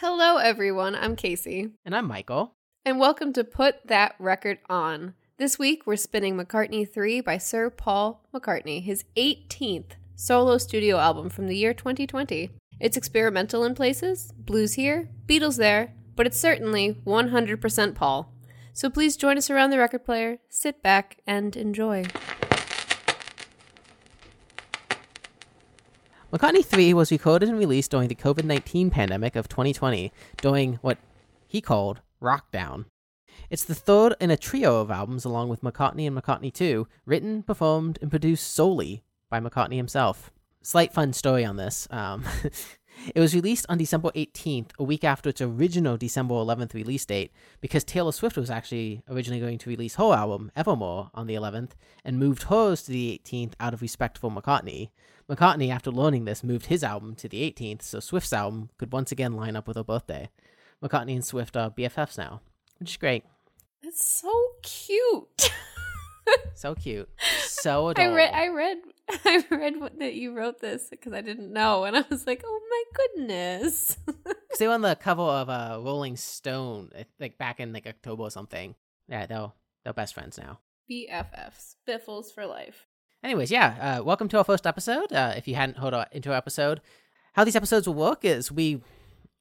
Hello, everyone. I'm Casey, And I'm Michael. and welcome to Put That Record On. This week, we're spinning McCartney 3 by Sir Paul McCartney, his 18th solo studio album from the year 2020. It's experimental in places, blues here, Beatles there, but it's certainly 100% Paul. So please join us around the record player, sit back, and enjoy. McCartney 3 was recorded and released during the COVID 19 pandemic of 2020, during what he called Rockdown. It's the third in a trio of albums along with McCartney and McCartney 2, written, performed, and produced solely by McCartney himself. Slight fun story on this. Um, it was released on December 18th, a week after its original December 11th release date, because Taylor Swift was actually originally going to release her album, Evermore, on the 11th, and moved hers to the 18th out of respect for McCartney. McCartney, after learning this, moved his album to the 18th, so Swift's album could once again line up with her birthday. McCartney and Swift are BFFs now, which is great. It's so cute. So cute. So I adorable. read, I read, I read what, that you wrote this because I didn't know, and I was like, "Oh my goodness!" they were on the cover of uh, Rolling Stone, like back in like October or something. Yeah, they're, they're best friends now. BFFs, Biffles for life. Anyways, yeah, uh, welcome to our first episode. Uh, if you hadn't heard into our intro episode, how these episodes will work is we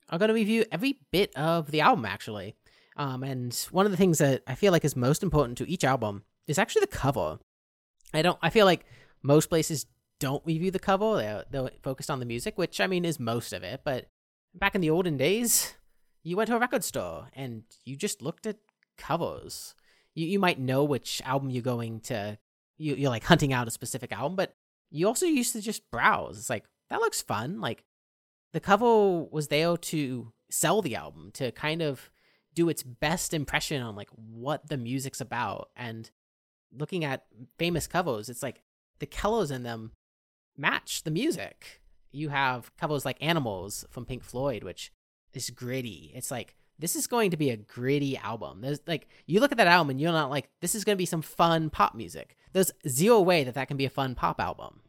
are going to review every bit of the album, actually. Um, and one of the things that I feel like is most important to each album is actually the cover. I don't. I feel like most places don't review the cover; they're, they're focused on the music, which I mean is most of it. But back in the olden days, you went to a record store and you just looked at covers. You you might know which album you're going to you, you're like hunting out a specific album, but you also used to just browse. It's like that looks fun. Like the cover was there to sell the album, to kind of do its best impression on like what the music's about. And looking at famous covers, it's like the colors in them match the music. You have covers like Animals from Pink Floyd, which is gritty. It's like this is going to be a gritty album. There's like you look at that album and you're not like this is going to be some fun pop music. There's zero way that that can be a fun pop album.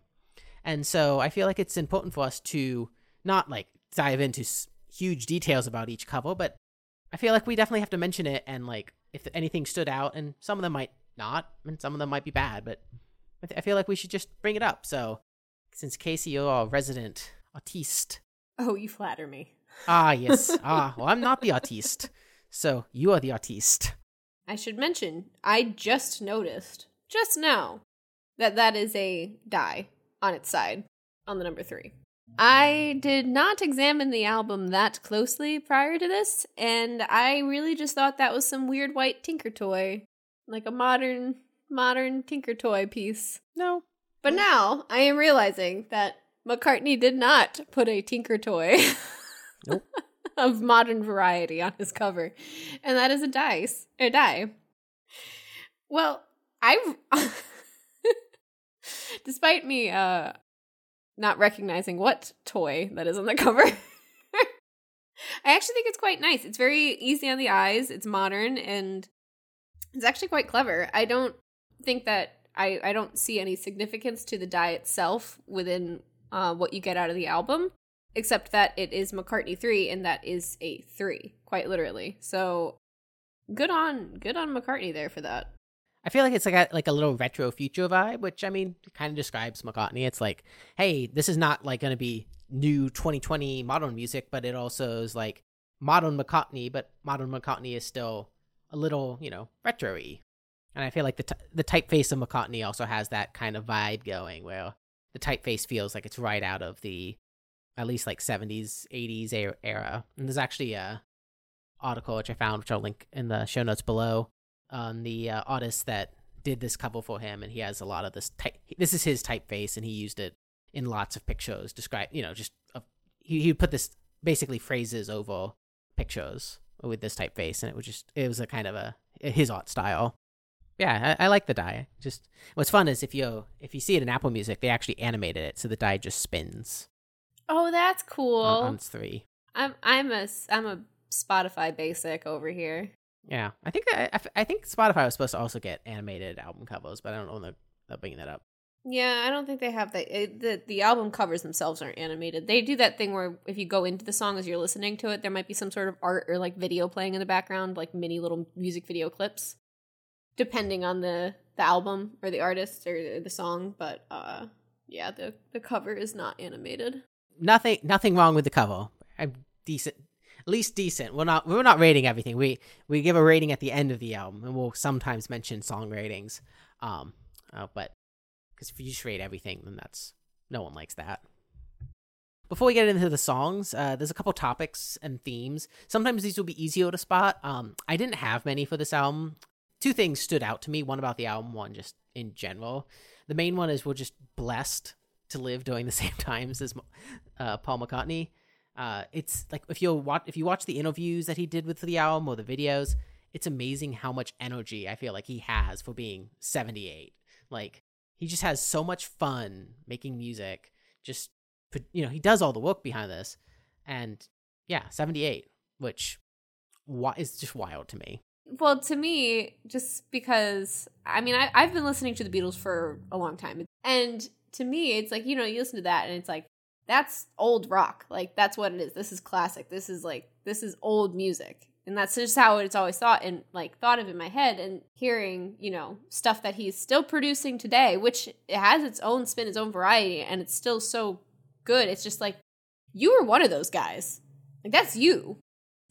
And so I feel like it's important for us to not like dive into huge details about each cover, but I feel like we definitely have to mention it and like if anything stood out and some of them might not and some of them might be bad, but I, feel like we should just bring it up. So since Casey, you're our resident artiste, Oh, you flatter me. Ah, yes. ah, well, I'm not the artiste. So you are the artiste. I should mention, I just noticed just now that that is a die on its side on the number three. I did not examine the album that closely prior to this, and I really just thought that was some weird white Tinker Toy, like a modern modern Tinker Toy piece. No. But now I am realizing that McCartney did not put a Tinker Toy Nope. of modern variety on his cover, and that is a dice, a die. Well, I've despite me uh not recognizing what toy that is on the cover, I actually think it's quite nice. It's very easy on the eyes. It's modern and it's actually quite clever. I don't think that I I don't see any significance to the die itself within uh, what you get out of the album, except that it is McCartney three and that is a three, quite literally. So good on good on McCartney there for that. I feel like it's like a, like a little retro future vibe, which I mean kind of describes McCartney. It's like, hey, this is not like going to be new 2020 modern music, but it also is like modern McCartney, but modern McCartney is still a little, you know, retro-y. And I feel like the t- the typeface of McCartney also has that kind of vibe going, where the typeface feels like it's right out of the at least like 70s, 80s era-. And there's actually a article which I found, which I'll link in the show notes below, on the uh, artist that did this cover for him, and he has a lot of this type. This is his typeface, and he used it in lots of pictures. Describe, you know, just uh, he he put this basically phrases over pictures with this typeface, and it was just it was a kind of a his art style. Yeah, I, I like the die. Just what's fun is if you if you see it in Apple Music, they actually animated it, so the die just spins Oh, that's cool. on, on three. I'm I'm a I'm a Spotify basic over here. Yeah, I think I, I think Spotify was supposed to also get animated album covers, but I don't know they're, they're bringing that up. Yeah, I don't think they have that. It, eh, the The album covers themselves aren't animated. They do that thing where if you go into the song as you're listening to it, there might be some sort of art or like video playing in the background, like mini little music video clips, depending on the the album or the artist or the song. But uh, yeah, the the cover is not animated. Nothing, nothing wrong with the cover. I'm decent, at least decent. We're not, we're not rating everything. We we give a rating at the end of the album, and we'll sometimes mention song ratings. Um, uh, but because if you just rate everything, then that's no one likes that. Before we get into the songs, uh, there's a couple topics and themes. Sometimes these will be easier to spot. Um, I didn't have many for this album. Two things stood out to me. One about the album, one just in general. The main one is we're just blessed to live during the same times as uh, Paul McCartney. Uh, it's like if you watch if you watch the interviews that he did with the album or the videos, it's amazing how much energy I feel like he has for being 78. Like he just has so much fun making music. Just you know, he does all the work behind this, and yeah, 78, which is just wild to me. Well, to me, just because I mean, I, I've been listening to the Beatles for a long time, and to me, it's like you know, you listen to that, and it's like that's old rock. Like that's what it is. This is classic. This is like this is old music and that's just how it's always thought and like thought of in my head and hearing you know stuff that he's still producing today which it has its own spin its own variety and it's still so good it's just like you were one of those guys like that's you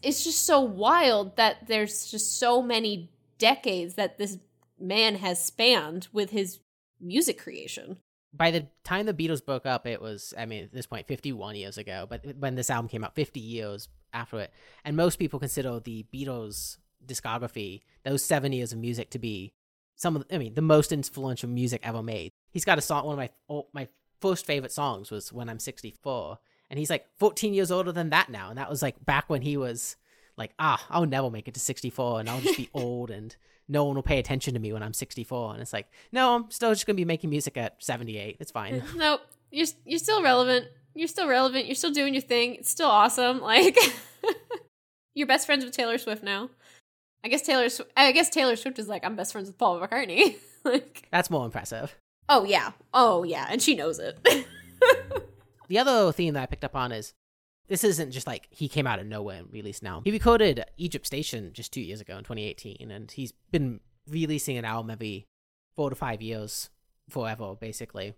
it's just so wild that there's just so many decades that this man has spanned with his music creation by the time the Beatles broke up, it was, I mean, at this point, 51 years ago, but when this album came out, 50 years after it. And most people consider the Beatles discography, those seven years of music, to be some of, the, I mean, the most influential music ever made. He's got a song. One of my oh, my first favorite songs was "When I'm 64," and he's like 14 years older than that now, and that was like back when he was like, ah, I'll never make it to 64, and I'll just be old, and no one will pay attention to me when I'm 64. And it's like, no, I'm still just gonna be making music at 78. It's fine. nope, you're you're still relevant you're still relevant. You're still doing your thing. It's still awesome. Like you're best friends with Taylor Swift now. I guess Taylor. I guess Taylor Swift is like I'm best friends with Paul McCartney. like that's more impressive. Oh yeah. Oh yeah, and she knows it. The other theme that I picked up on is this isn't just like he came out of nowhere and released now. He recorded Egypt Station just two years ago in 2018, and he's been releasing an album every four to five years forever, basically.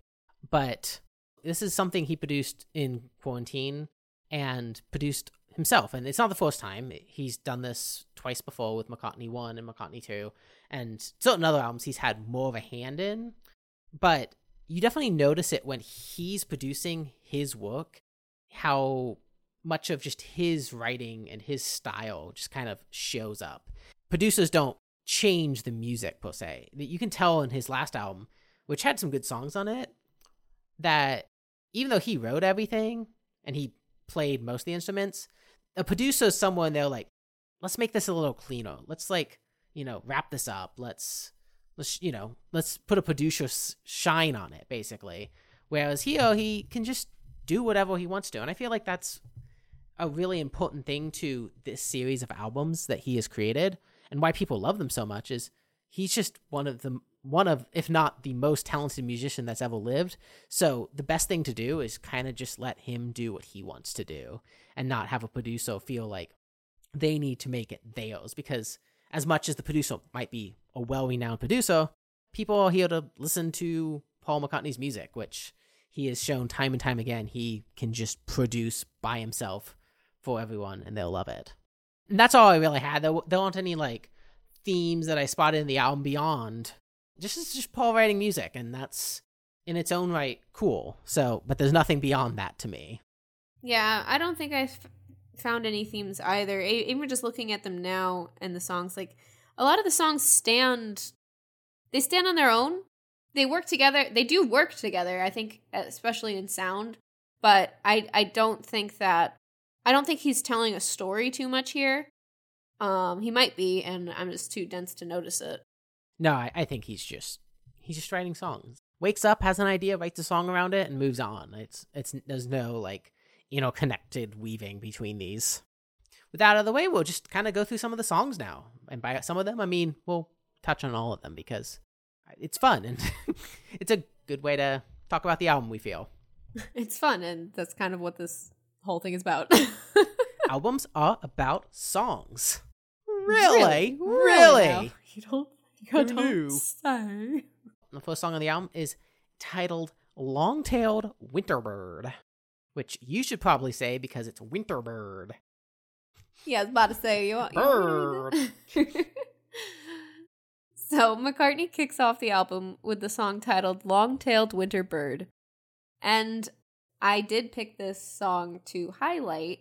But this is something he produced in quarantine and produced himself. And it's not the first time. He's done this twice before with McCartney 1 and McCartney 2. And certain other albums he's had more of a hand in. But you definitely notice it when he's producing his work, how much of just his writing and his style just kind of shows up. Producers don't change the music per se. You can tell in his last album, which had some good songs on it, that even though he wrote everything and he played most of the instruments, a producer is someone they're like, let's make this a little cleaner. Let's like, you know, wrap this up. Let's let's you know, let's put a producer's shine on it, basically. Whereas here, oh, he can just do whatever he wants to, and I feel like that's a really important thing to this series of albums that he has created, and why people love them so much is he's just one of the one of, if not the most talented musician that's ever lived. So the best thing to do is kind of just let him do what he wants to do and not have a producer feel like they need to make it theirs. Because as much as the producer might be a well renowned producer, people are here to listen to Paul McCartney's music, which he has shown time and time again he can just produce by himself for everyone and they'll love it. And that's all I really had. There, there weren't any like themes that I spotted in the album beyond just is just Paul writing music, and that's in its own right cool. So, but there's nothing beyond that to me. Yeah, I don't think I've found any themes either. Even just looking at them now and the songs, like a lot of the songs stand, they stand on their own. They work together. They do work together. I think, especially in sound. But I, I don't think that, I don't think he's telling a story too much here. Um, he might be, and I'm just too dense to notice it. No, I, I think he's just he's just writing songs. Wakes up, has an idea, writes a song around it, and moves on. It's it's there's no like you know connected weaving between these. With that out of the way, we'll just kind of go through some of the songs now, and by some of them, I mean we'll touch on all of them because it's fun and it's a good way to talk about the album. We feel it's fun, and that's kind of what this whole thing is about. albums are about songs. Really, Really, really. really. You don't. You don't say. The first song on the album is titled "Long-tailed Winterbird," which you should probably say because it's winter bird. Yeah, I was about to say you want you want me to do- so McCartney kicks off the album with the song titled "Long-tailed Winter Bird," and I did pick this song to highlight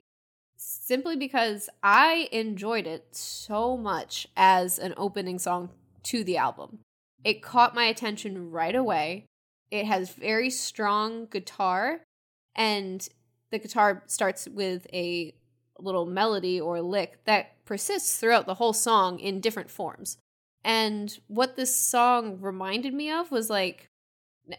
simply because I enjoyed it so much as an opening song to the album. It caught my attention right away. It has very strong guitar, and the guitar starts with a little melody or lick that persists throughout the whole song in different forms. And what this song reminded me of was like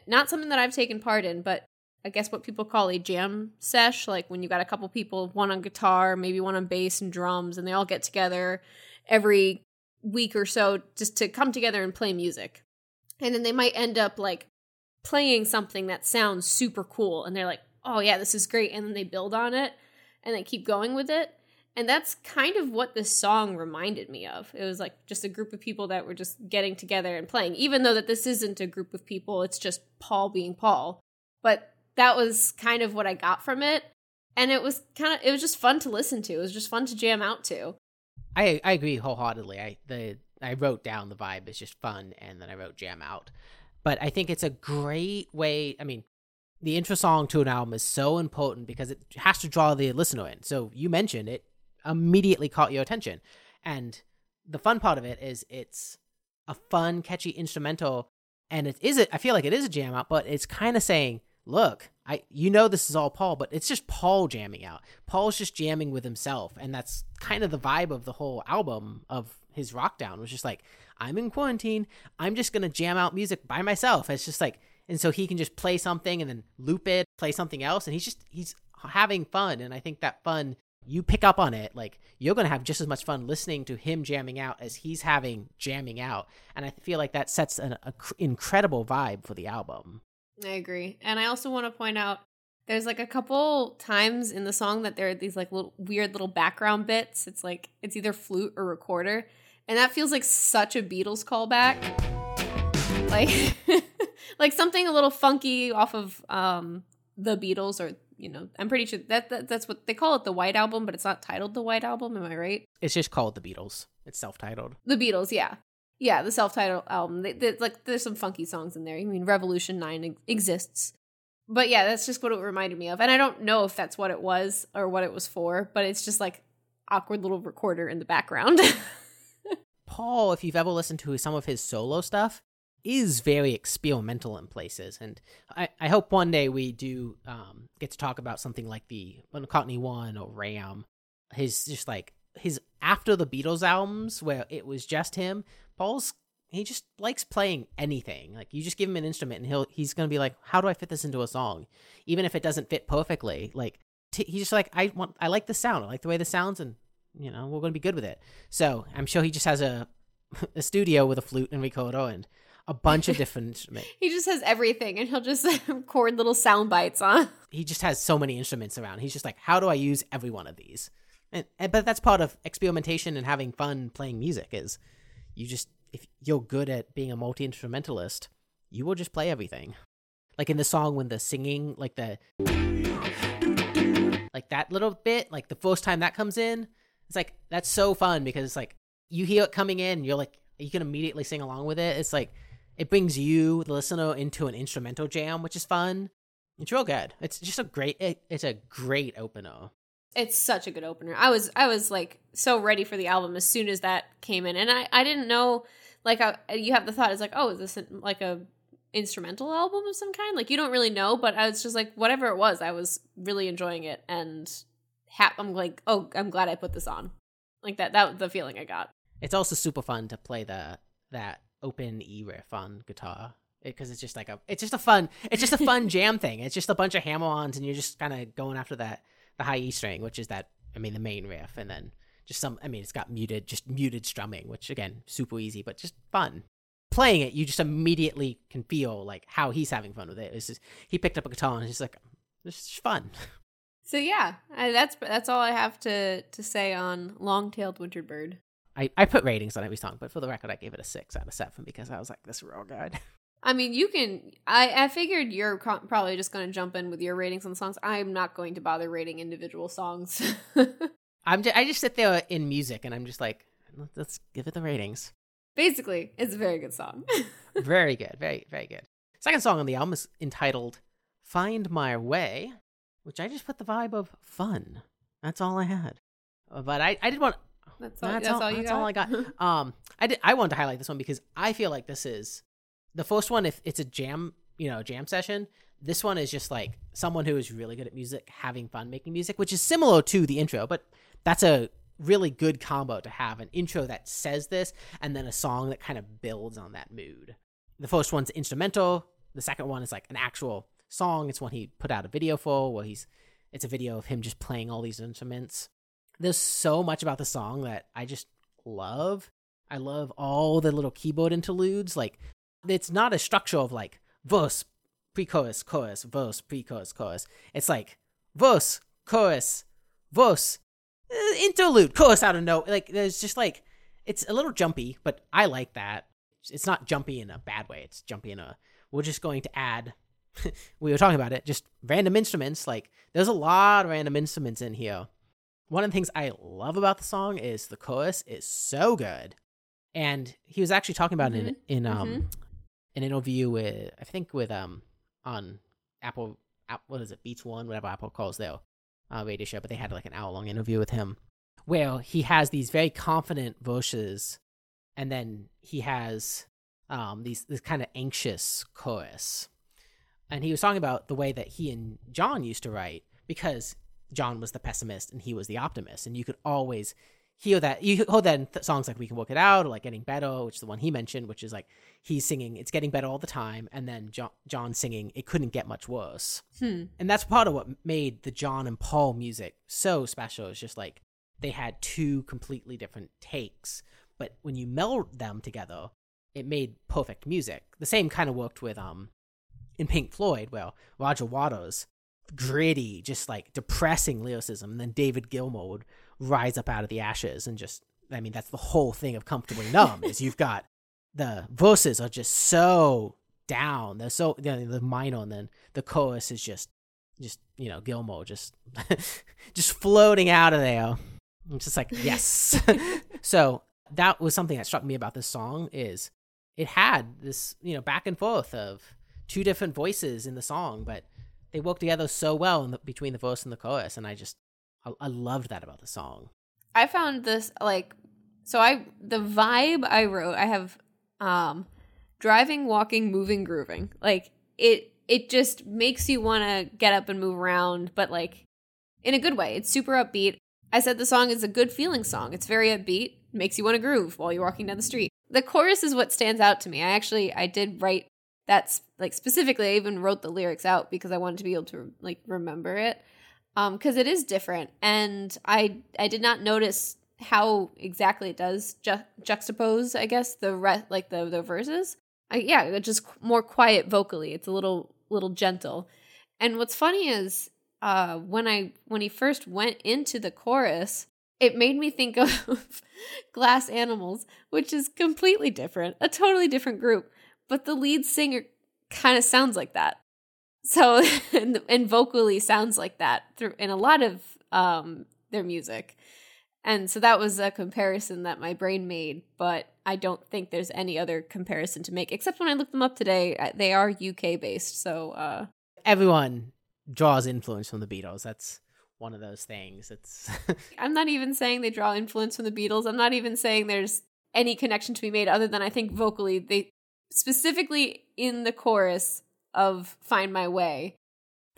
not something that I've taken part in, but I guess what people call a jam sesh, like when you got a couple people, one on guitar, maybe one on bass and drums, and they all get together every week or so just to come together and play music. And then they might end up like playing something that sounds super cool, and they're like, oh yeah, this is great. And then they build on it and they keep going with it. And that's kind of what this song reminded me of. It was like just a group of people that were just getting together and playing, even though that this isn't a group of people, it's just Paul being Paul. But that was kind of what I got from it. And it was kind of it was just fun to listen to. It was just fun to jam out to. I I agree wholeheartedly. I the I wrote down the vibe is just fun, and then I wrote jam out. But I think it's a great way. I mean, the intro song to an album is so important because it has to draw the listener in. So you mentioned it immediately caught your attention, and the fun part of it is it's a fun, catchy instrumental, and it is it. I feel like it is a jam out, but it's kind of saying, "Look, I you know this is all Paul, but it's just Paul jamming out. Paul's just jamming with himself, and that's kind of the vibe of the whole album of his rock down was just like i'm in quarantine i'm just gonna jam out music by myself it's just like and so he can just play something and then loop it play something else and he's just he's having fun and i think that fun you pick up on it like you're gonna have just as much fun listening to him jamming out as he's having jamming out and i feel like that sets an cr- incredible vibe for the album I agree. And I also want to point out there's like a couple times in the song that there are these like little weird little background bits. It's like it's either flute or recorder. And that feels like such a Beatles callback. Like like something a little funky off of um the Beatles or you know, I'm pretty sure that, that that's what they call it the White Album, but it's not titled the White Album, am I right? it's just called the beatles it's self-titled The Beatles, yeah. Yeah, the self-titled album. They, they, like there's some funky songs in there. I mean, Revolution 9 exists. But yeah, that's just what it reminded me of. And I don't know if that's what it was or what it was for, but it's just like awkward little recorder in the background. Paul, if you've ever listened to some of his solo stuff, is very experimental in places. And I, I hope one day we do um, get to talk about something like the McCartney One or Ram. His just like his after the Beatles albums where it was just him. Paul's he just likes playing anything. Like you just give him an instrument and he'll he's gonna be like, how do I fit this into a song, even if it doesn't fit perfectly. Like t- he's just like I want I like the sound. I like the way this sounds, and you know we're gonna be good with it. So I'm sure he just has a a studio with a flute and recorder and a bunch of different instruments. he just has everything and he'll just record little sound bites on. He just has so many instruments around. He's just like, how do I use every one of these? And, and but that's part of experimentation and having fun playing music is you just if you're good at being a multi instrumentalist, you will just play everything. Like in the song when the singing, like the like that little bit, like the first time that comes in, it's like that's so fun because it's like you hear it coming in, you're like you can immediately sing along with it. It's like it brings you, the listener, into an instrumental jam, which is fun. It's real good. It's just a great. It, it's a great opener. It's such a good opener. I was I was like so ready for the album as soon as that came in, and I I didn't know like I, you have the thought is like oh is this like a instrumental album of some kind? Like you don't really know, but I was just like whatever it was, I was really enjoying it, and ha- I'm like oh I'm glad I put this on. Like that that was the feeling I got. It's also super fun to play the that open E riff on guitar because it's just like a it's just a fun it's just a fun jam thing. It's just a bunch of hammer-ons and you're just kind of going after that the high E string, which is that I mean the main riff, and then just some I mean it's got muted just muted strumming, which again super easy but just fun. playing it, you just immediately can feel like how he's having fun with it. It's just he picked up a guitar and he's just like, this is fun. So yeah, I, that's that's all I have to to say on long-tailed winter bird. I, I put ratings on every song, but for the record, I gave it a six out of seven because I was like, this is real good. I mean, you can. I I figured you're co- probably just going to jump in with your ratings on the songs. I'm not going to bother rating individual songs. I'm just, I just sit there in music and I'm just like, let's give it the ratings. Basically, it's a very good song. very good, very very good. Second song on the album is entitled "Find My Way," which I just put the vibe of fun. That's all I had. But I I did want That's all. that's, That's, all, all, you that's got. all I got. Um, I did. I wanted to highlight this one because I feel like this is the first one. If it's a jam, you know, jam session, this one is just like someone who is really good at music, having fun making music, which is similar to the intro, but that's a really good combo to have an intro that says this and then a song that kind of builds on that mood. The first one's instrumental. The second one is like an actual song. It's one he put out a video for where he's it's a video of him just playing all these instruments. There's so much about the song that I just love. I love all the little keyboard interludes. Like it's not a structure of like verse, pre-chorus, chorus, verse, pre-chorus, chorus. It's like verse, chorus, verse, uh, interlude, chorus out of no. Like there's just like it's a little jumpy, but I like that. It's not jumpy in a bad way. It's jumpy in a we're just going to add. we were talking about it, just random instruments. Like there's a lot of random instruments in here. One of the things I love about the song is the chorus is so good, and he was actually talking about it in in um Mhm. an interview with I think with um on Apple App, what is it Beats One whatever Apple calls their uh, radio show, but they had like an hour long interview with him where he has these very confident verses, and then he has um these this kind of anxious chorus, and he was talking about the way that he and John used to write because John was the pessimist and he was the optimist, and you could always hear that you heard that in th- songs like "We Can Work It Out" or like "Getting Better," which is the one he mentioned, which is like he's singing "It's Getting Better All the Time," and then John, John singing "It Couldn't Get Much Worse." Hmm. and that's part of what made the John and Paul music so special. It's just like they had two completely different takes, but when you meld them together, it made perfect music. The same kind of worked with um in Pink Floyd, where Roger Waters gritty, just like depressing lyricism, and then David Gilmour would rise up out of the ashes and just I mean that's the whole thing of comfortably numb is you've got the verses are just so down. They're so you know, the minor and then the chorus is just just you know Gilmour just just floating out of there. I'm just like yes. so that was something that struck me about this song is it had this you know back and forth of two different voices in the song, but they work together so well the, between the verse and the chorus, and I just I, I loved that about the song. I found this like so I the vibe I wrote I have um driving, walking, moving, grooving. Like it it just makes you want to get up and move around but like in a good way. It's super upbeat. I said the song is a good feeling song. It's very upbeat, makes you want to groove while you're walking down the street. The chorus is what stands out to me. I actually I did write that's like specifically I even wrote the lyrics out because I wanted to be able to like remember it um because it is different. And i i did not notice how exactly it does ju- juxtapose i guess the re- like the the verses. I, yeah it's just more quiet vocally. It's a little little gentle. And what's funny is uh when i when he first went into the chorus it made me think of glass animals which is completely different a totally different group but the lead singer kind of sounds like that so and, and vocally sounds like that through in a lot of um their music and so that was a comparison that my brain made but i don't think there's any other comparison to make except when i looked them up today they are uk based so uh Everyone draws influence from the Beatles. That's one of those things. It's i'm not even saying they draw influence from the beatles i'm not even saying there's any connection to be made other than i think vocally they specifically in the chorus of find my way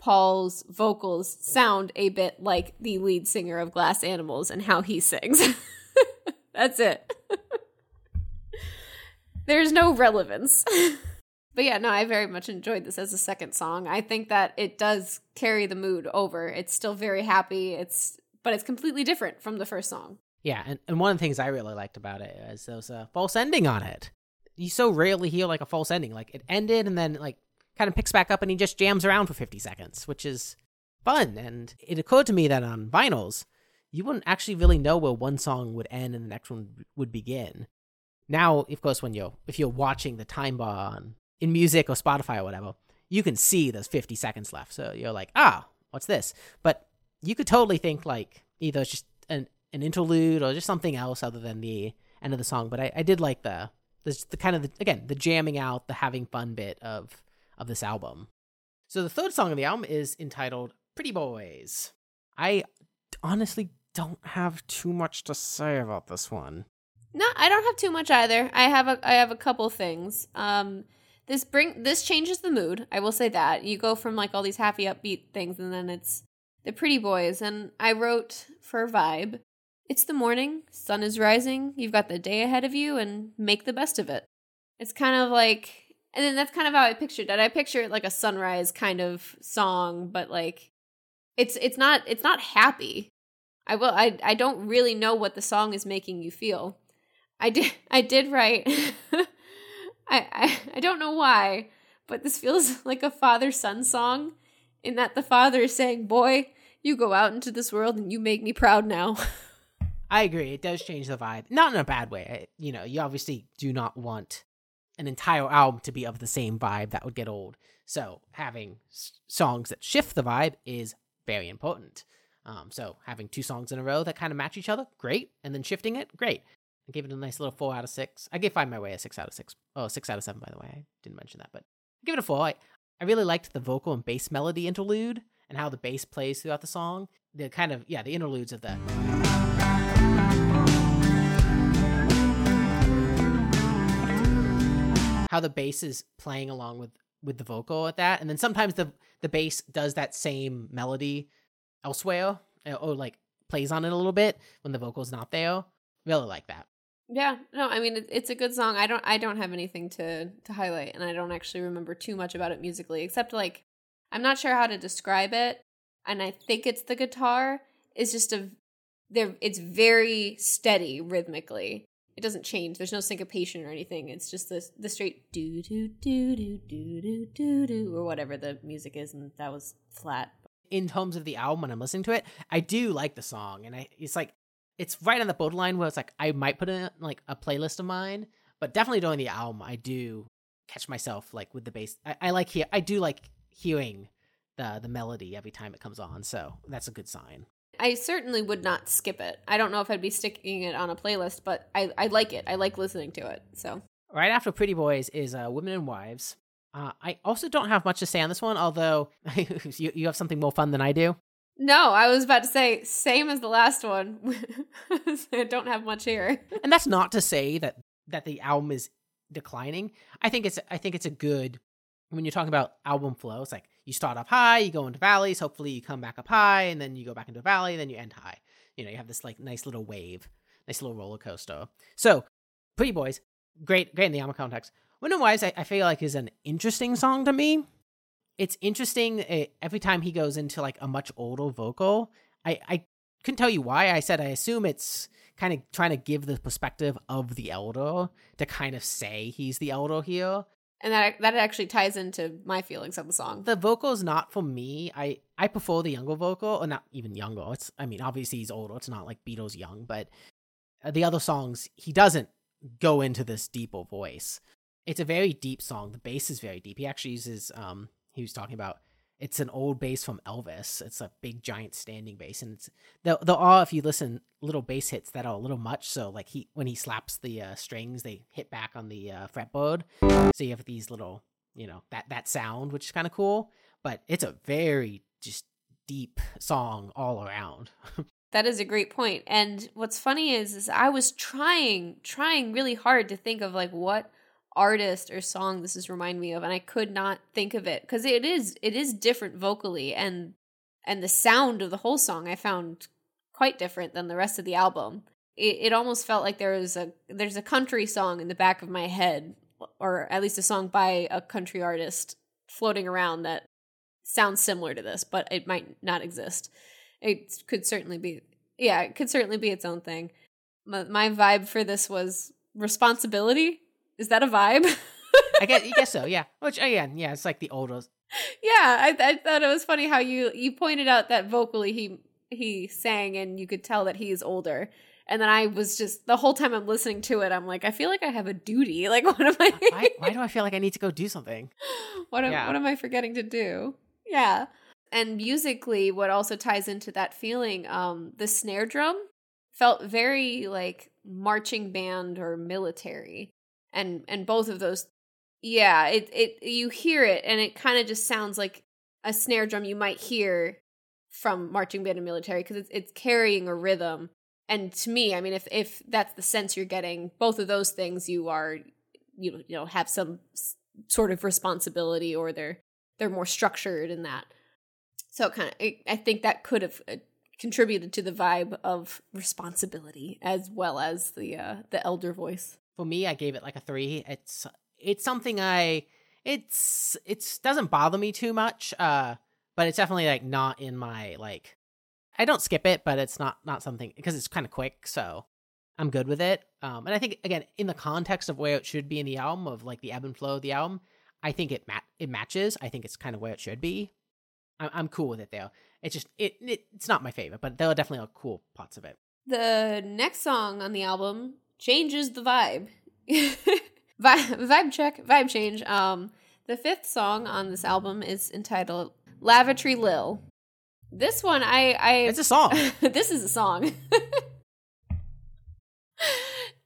Paul's vocals sound a bit like the lead singer of Glass Animals and how he sings. That's it. There's no relevance. but yeah, no, I very much enjoyed this as a second song. I think that it does carry the mood over. It's still very happy. It's but it's completely different from the first song. yeah, and, and one of the things I really liked about it is there was a false ending on it. You so rarely hear like a false ending. Like it ended and then like kind of picks back up and he just jams around for 50 seconds, which is fun. And it occurred to me that on vinyls, you wouldn't actually really know where one song would end and the next one would begin. Now, of course, when you're if you're watching the time bar on in music or Spotify or whatever, you can see there's 50 seconds left. So you're like, ah, what's this? But you could totally think like either it's just an, an interlude or just something else other than the end of the song. But I, I did like the the, the kind of the, again the jamming out, the having fun bit of of this album. So the third song of the album is entitled "Pretty Boys." I honestly don't have too much to say about this one. No, I don't have too much either. I have a I have a couple things. Um this bring this changes the mood. I will say that. You go from like all these happy upbeat things and then it's the pretty boys and I wrote for vibe. It's the morning, sun is rising, you've got the day ahead of you and make the best of it. It's kind of like and then that's kind of how I pictured it. I picture it like a sunrise kind of song, but like it's it's not it's not happy. I will I I don't really know what the song is making you feel. I did I did write I, I I don't know why, but this feels like a father son song in that the father is saying, Boy, you go out into this world and you make me proud now. I agree. It does change the vibe. Not in a bad way. You know, you obviously do not want an entire album to be of the same vibe. That would get old. So having s- songs that shift the vibe is very important. Um, so having two songs in a row that kind of match each other, great. And then shifting it, great. I gave it a nice little four out of six. I gave Find My Way a six out of six. Oh, six out of seven, by the way. I didn't mention that, but I give it a four. I, I really liked the vocal and bass melody interlude and how the bass plays throughout the song. The kind of, yeah, the interludes of the. How the bass is playing along with with the vocal at that, and then sometimes the the bass does that same melody elsewhere, uh, or like plays on it a little bit when the vocal's not there. Really like that. Yeah, no, I mean it, it's a good song. I don't I don't have anything to to highlight and I don't actually remember too much about it musically except like I'm not sure how to describe it and I think it's the guitar is just a there it's very steady rhythmically. It doesn't change. There's no syncopation or anything. It's just the the straight do do do do do do do do or whatever the music is and that was flat. In terms of the album when I'm listening to it, I do like the song and I it's like it's right on the borderline where it's like I might put in like a playlist of mine, but definitely during the album I do catch myself like with the bass. I, I like hear I do like hearing the the melody every time it comes on, so that's a good sign. I certainly would not skip it. I don't know if I'd be sticking it on a playlist, but I, I like it. I like listening to it. So Right after Pretty Boys is uh, Women and Wives. Uh, I also don't have much to say on this one, although you, you have something more fun than I do. no, I was about to say same as the last one. I don't have much here. and that's not to say that that the album is declining. I think it's I think it's a good when you're talking about album flow. It's like you start up high, you go into valleys. Hopefully, you come back up high, and then you go back into a valley, and then you end high. You know, you have this like nice little wave, nice little roller coaster. So, Pretty Boys, great, great in the album context. Women Wise, I, I feel like is an interesting song to me. It's interesting uh, every time he goes into like a much older vocal. I I couldn't tell you why. I said I assume it's kind of trying to give the perspective of the elder to kind of say he's the elder here. And that that actually ties into my feelings of the song. The vocal is not for me. I I prefer the younger vocal, or not even younger. It's I mean obviously he's older. It's not like Beatles young, but uh, the other songs he doesn't go into this deeper voice. It's a very deep song. The bass is very deep. He actually uses um he was talking about it's an old bass from Elvis. It's a big giant standing bass, and it's there. There are if you listen little bass hits that are a little much. So like he when he slaps the uh, strings, they hit back on the uh, fretboard. So you have these little you know that that sound, which is kind of cool. But it's a very just deep song all around. That is a great point. And what's funny is, is I was trying, trying really hard to think of like what artist or song this is remind me of, and I could not think of it because it is it is different vocally and and the sound of the whole song I found quite different than the rest of the album. It, it almost felt like there was a there's a country song in the back of my head, or at least a song by a country artist floating around that sounds similar to this, but it might not exist. It could certainly be, yeah, it could certainly be its own thing. My, my vibe for this was responsibility. Is that a vibe? I guess, I guess so. Yeah. Which again, yeah, it's like the older. yeah, I, I thought it was funny how you you pointed out that vocally he he sang and you could tell that he's older. And then I was just the whole time I'm listening to it, I'm like, I feel like I have a duty. Like, what am I? why, why do I feel like I need to go do something? what am, Yeah. what am I forgetting to do? Yeah. And musically, what also ties into that feeling, um, the snare drum felt very like marching band or military, and and both of those, yeah, it it you hear it and it kind of just sounds like a snare drum you might hear from marching band and military because it's it's carrying a rhythm. And to me, I mean, if if that's the sense you're getting, both of those things you are, you know, you know, have some sort of responsibility or they're they're more structured in that. So kind of, I, I think that could have uh, contributed to the vibe of responsibility as well as the uh, the elder voice. For me, I gave it like a three. It's it's something I it's it's doesn't bother me too much. Uh, but it's definitely like not in my like. I don't skip it, but it's not not something because it's kind of quick, so I'm good with it. Um, and I think again in the context of where it should be in the album of like the ebb and flow of the album, I think it mat- it matches. I think it's kind of where it should be. I'm I'm cool with it though. It's just it, it it's not my favorite, but there are definitely cool parts of it. The next song on the album changes the vibe. vibe, vibe check, vibe change. Um, the fifth song on this album is entitled "Lavatory Lil." This one, I, I It's a song. this is a song.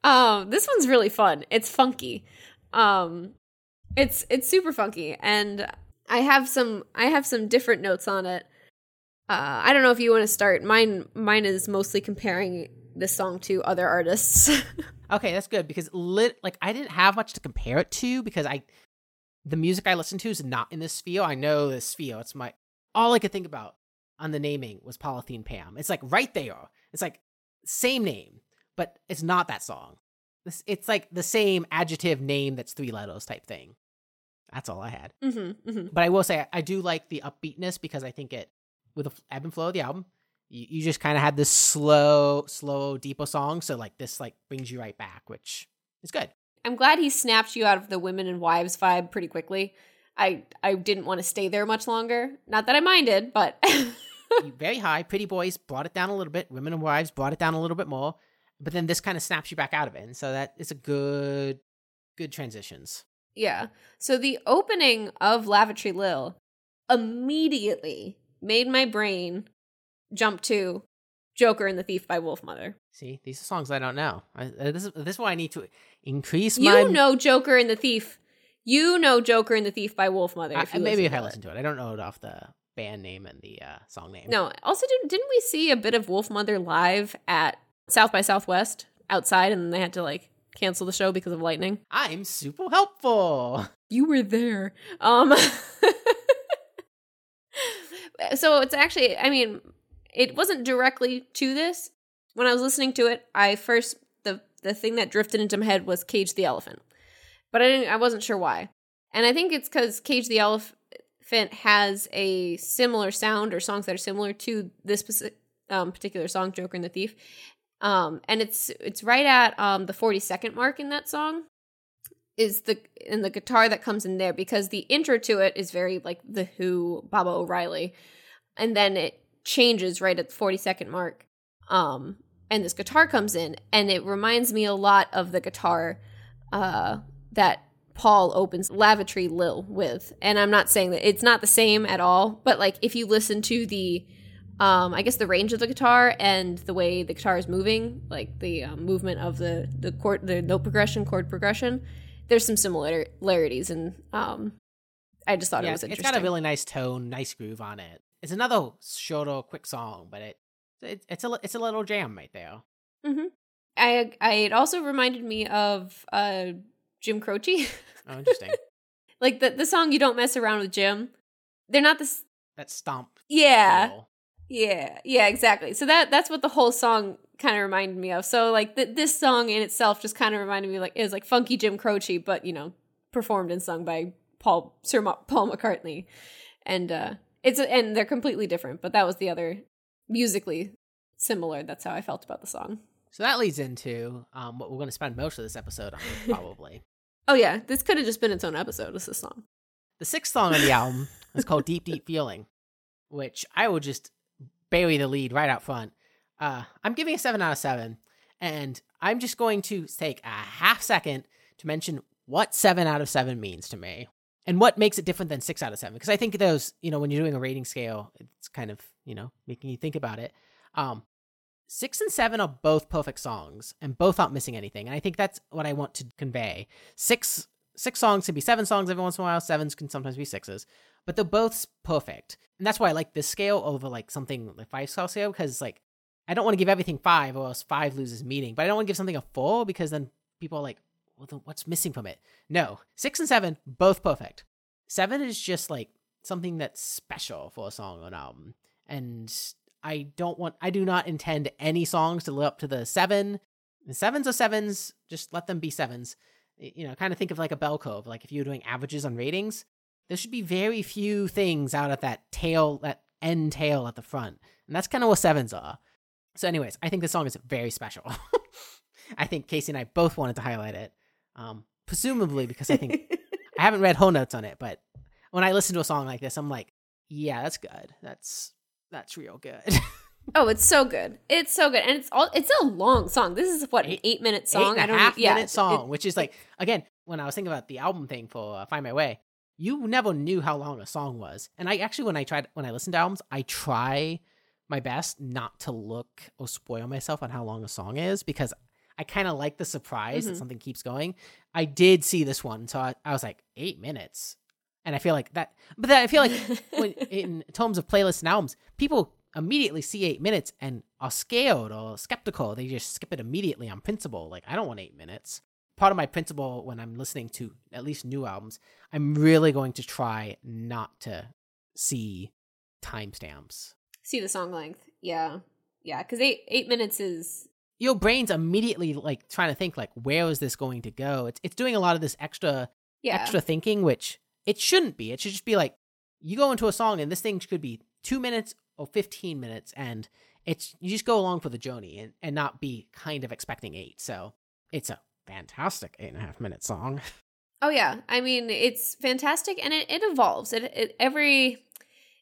um, this one's really fun. It's funky. Um, it's it's super funky, and I have some I have some different notes on it. Uh, I don't know if you want to start. Mine mine is mostly comparing this song to other artists. Okay, that's good because lit like I didn't have much to compare it to because I the music I listen to is not in this sphere. I know this sphere. It's my all I could think about on the naming was Polythene Pam. It's like right there. It's like same name, but it's not that song. This it's like the same adjective name that's three letters type thing. That's all I had. mm-hmm, mm-hmm. But I will say I do like the upbeatness because I think it with the ebb and flow of the album, you, you just kind of had this slow, slow, deeper song. So like this like brings you right back, which is good. I'm glad he snapped you out of the women and wives vibe pretty quickly. I I didn't want to stay there much longer. Not that I minded, but Very high, Pretty Boys brought it down a little bit. Women and Wives brought it down a little bit more, but then this kind of snaps you back out of it, and so that is a good, good transitions. Yeah. So the opening of Lavatory Lil immediately made my brain jump to Joker and the Thief by Wolfmother. See, these are songs I don't know. I, uh, this is this is why I need to increase my. You know Joker and the Thief. You know Joker and the Thief by Wolfmother. I- If you maybe if I listen to it, I don't know it off the band name and the uh, song name. No. Also, did, didn't we see a bit of Wolfmother live at South by Southwest outside, and then they had to like cancel the show because of lightning? I'm super helpful. You were there. Um So it's actually I mean, it wasn't directly to this. When I was listening to it, I first the the thing that drifted into my head was Cage the Elephant. But I didn't I wasn't sure why. And I think it's cuz Cage the Elephant has a similar sound or songs that are similar to this um, particular song Joker and the Thief. Um and it's it's right at um the 40 second mark in that song is the in the guitar that comes in there because the intro to it is very like the Who, Baba O'Riley, and then it changes right at the forty second mark. Um, and this guitar comes in, and it reminds me a lot of the guitar uh, that Paul opens Lavatory Lil with. And I'm not saying that it's not the same at all, but like if you listen to the um, I guess the range of the guitar and the way the guitar is moving, like the um, movement of the the chord, the note progression, chord progression, there's some similarities, and um, I just thought yeah, it was it's interesting. got a really nice tone, nice groove on it. It's another shorter, quick song, but it, it it's a it's a little jam right there. I, I it also reminded me of uh, Jim Croce, Oh, interesting. like the the song "You Don't Mess Around with Jim." They're not this. that stomp. Yeah, feel. yeah, yeah, exactly. So that that's what the whole song kind of reminded me of. So like th- this song in itself just kind of reminded me like it was like funky Jim Croce, but you know performed and sung by Paul Sir Ma- Paul McCartney, and uh it's and they're completely different. But that was the other musically similar. That's how I felt about the song. So that leads into um, what we're going to spend most of this episode on, probably. Oh yeah, this could have just been its own episode. This is song. The sixth song on the album is called Deep Deep Feeling, which I will just bury the lead right out front. Uh, I'm giving a 7 out of 7, and I'm just going to take a half second to mention what 7 out of 7 means to me and what makes it different than 6 out of 7. Because I think those, you know, when you're doing a rating scale, it's kind of, you know, making you think about it. Um, six and seven are both perfect songs and both aren't missing anything and i think that's what i want to convey six six songs can be seven songs every once in a while sevens can sometimes be sixes but they're both perfect and that's why i like this scale over like something like five star scale because like i don't want to give everything five or else five loses meaning but i don't want to give something a four because then people are like well then what's missing from it no six and seven both perfect seven is just like something that's special for a song or an album and I don't want I do not intend any songs to live up to the seven. The sevens are sevens, just let them be sevens. You know, kind of think of like a bell curve. Like if you're doing averages on ratings, there should be very few things out at that tail, that end tail at the front. And that's kind of what sevens are. So, anyways, I think this song is very special. I think Casey and I both wanted to highlight it. Um, presumably because I think I haven't read whole notes on it, but when I listen to a song like this, I'm like, yeah, that's good. That's that's real good. oh, it's so good. It's so good, and it's all. It's a long song. This is what an eight minute song. Eight and a half minute song, it, which is like again when I was thinking about the album thing for uh, Find My Way. You never knew how long a song was, and I actually when I tried when I listen to albums, I try my best not to look or spoil myself on how long a song is because I kind of like the surprise mm-hmm. that something keeps going. I did see this one, so I, I was like eight minutes and I feel like that. But then I feel like when, in terms of playlists and albums, people immediately see eight minutes and are scared or skeptical. They just skip it immediately on principle. Like I don't want eight minutes. Part of my principle when I'm listening to at least new albums, I'm really going to try not to see timestamps. See the song length, yeah, yeah, because eight eight minutes is your brain's immediately like trying to think like where is this going to go. It's it's doing a lot of this extra yeah. extra thinking, which it shouldn't be. It should just be like you go into a song and this thing could be two minutes or 15 minutes and it's you just go along for the journey and, and not be kind of expecting eight. So it's a fantastic eight and a half minute song. Oh yeah. I mean it's fantastic and it, it evolves. It, it every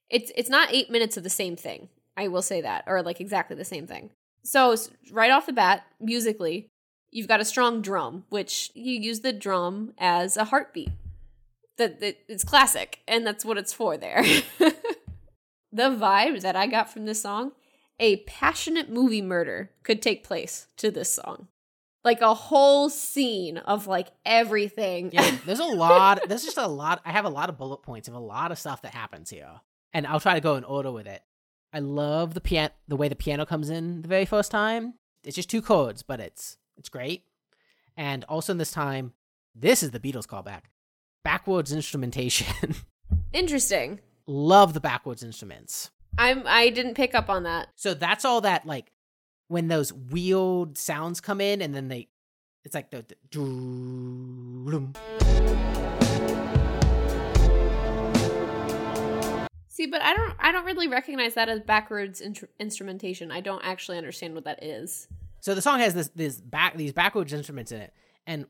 it's it's not eight minutes of the same thing. I will say that. Or like exactly the same thing. So right off the bat, musically, you've got a strong drum, which you use the drum as a heartbeat that, that it's classic and that's what it's for there. the vibe that I got from this song, a passionate movie murder could take place to this song. Like a whole scene of like everything. Yeah, there's a lot. There's just a lot. I have a lot of bullet points of a lot of stuff that happens here, and I'll try to go in order with it. I love the piano, the way the piano comes in the very first time. It's just two chords, but it's it's great. And also in this time, this is the Beatles callback backwards instrumentation. Interesting. Love the backwards instruments. I'm I didn't pick up on that. So that's all that like when those wheeled sounds come in and then they it's like the, the See, but I don't I don't really recognize that as backwards in- instrumentation. I don't actually understand what that is. So the song has this this back these backwards instruments in it. And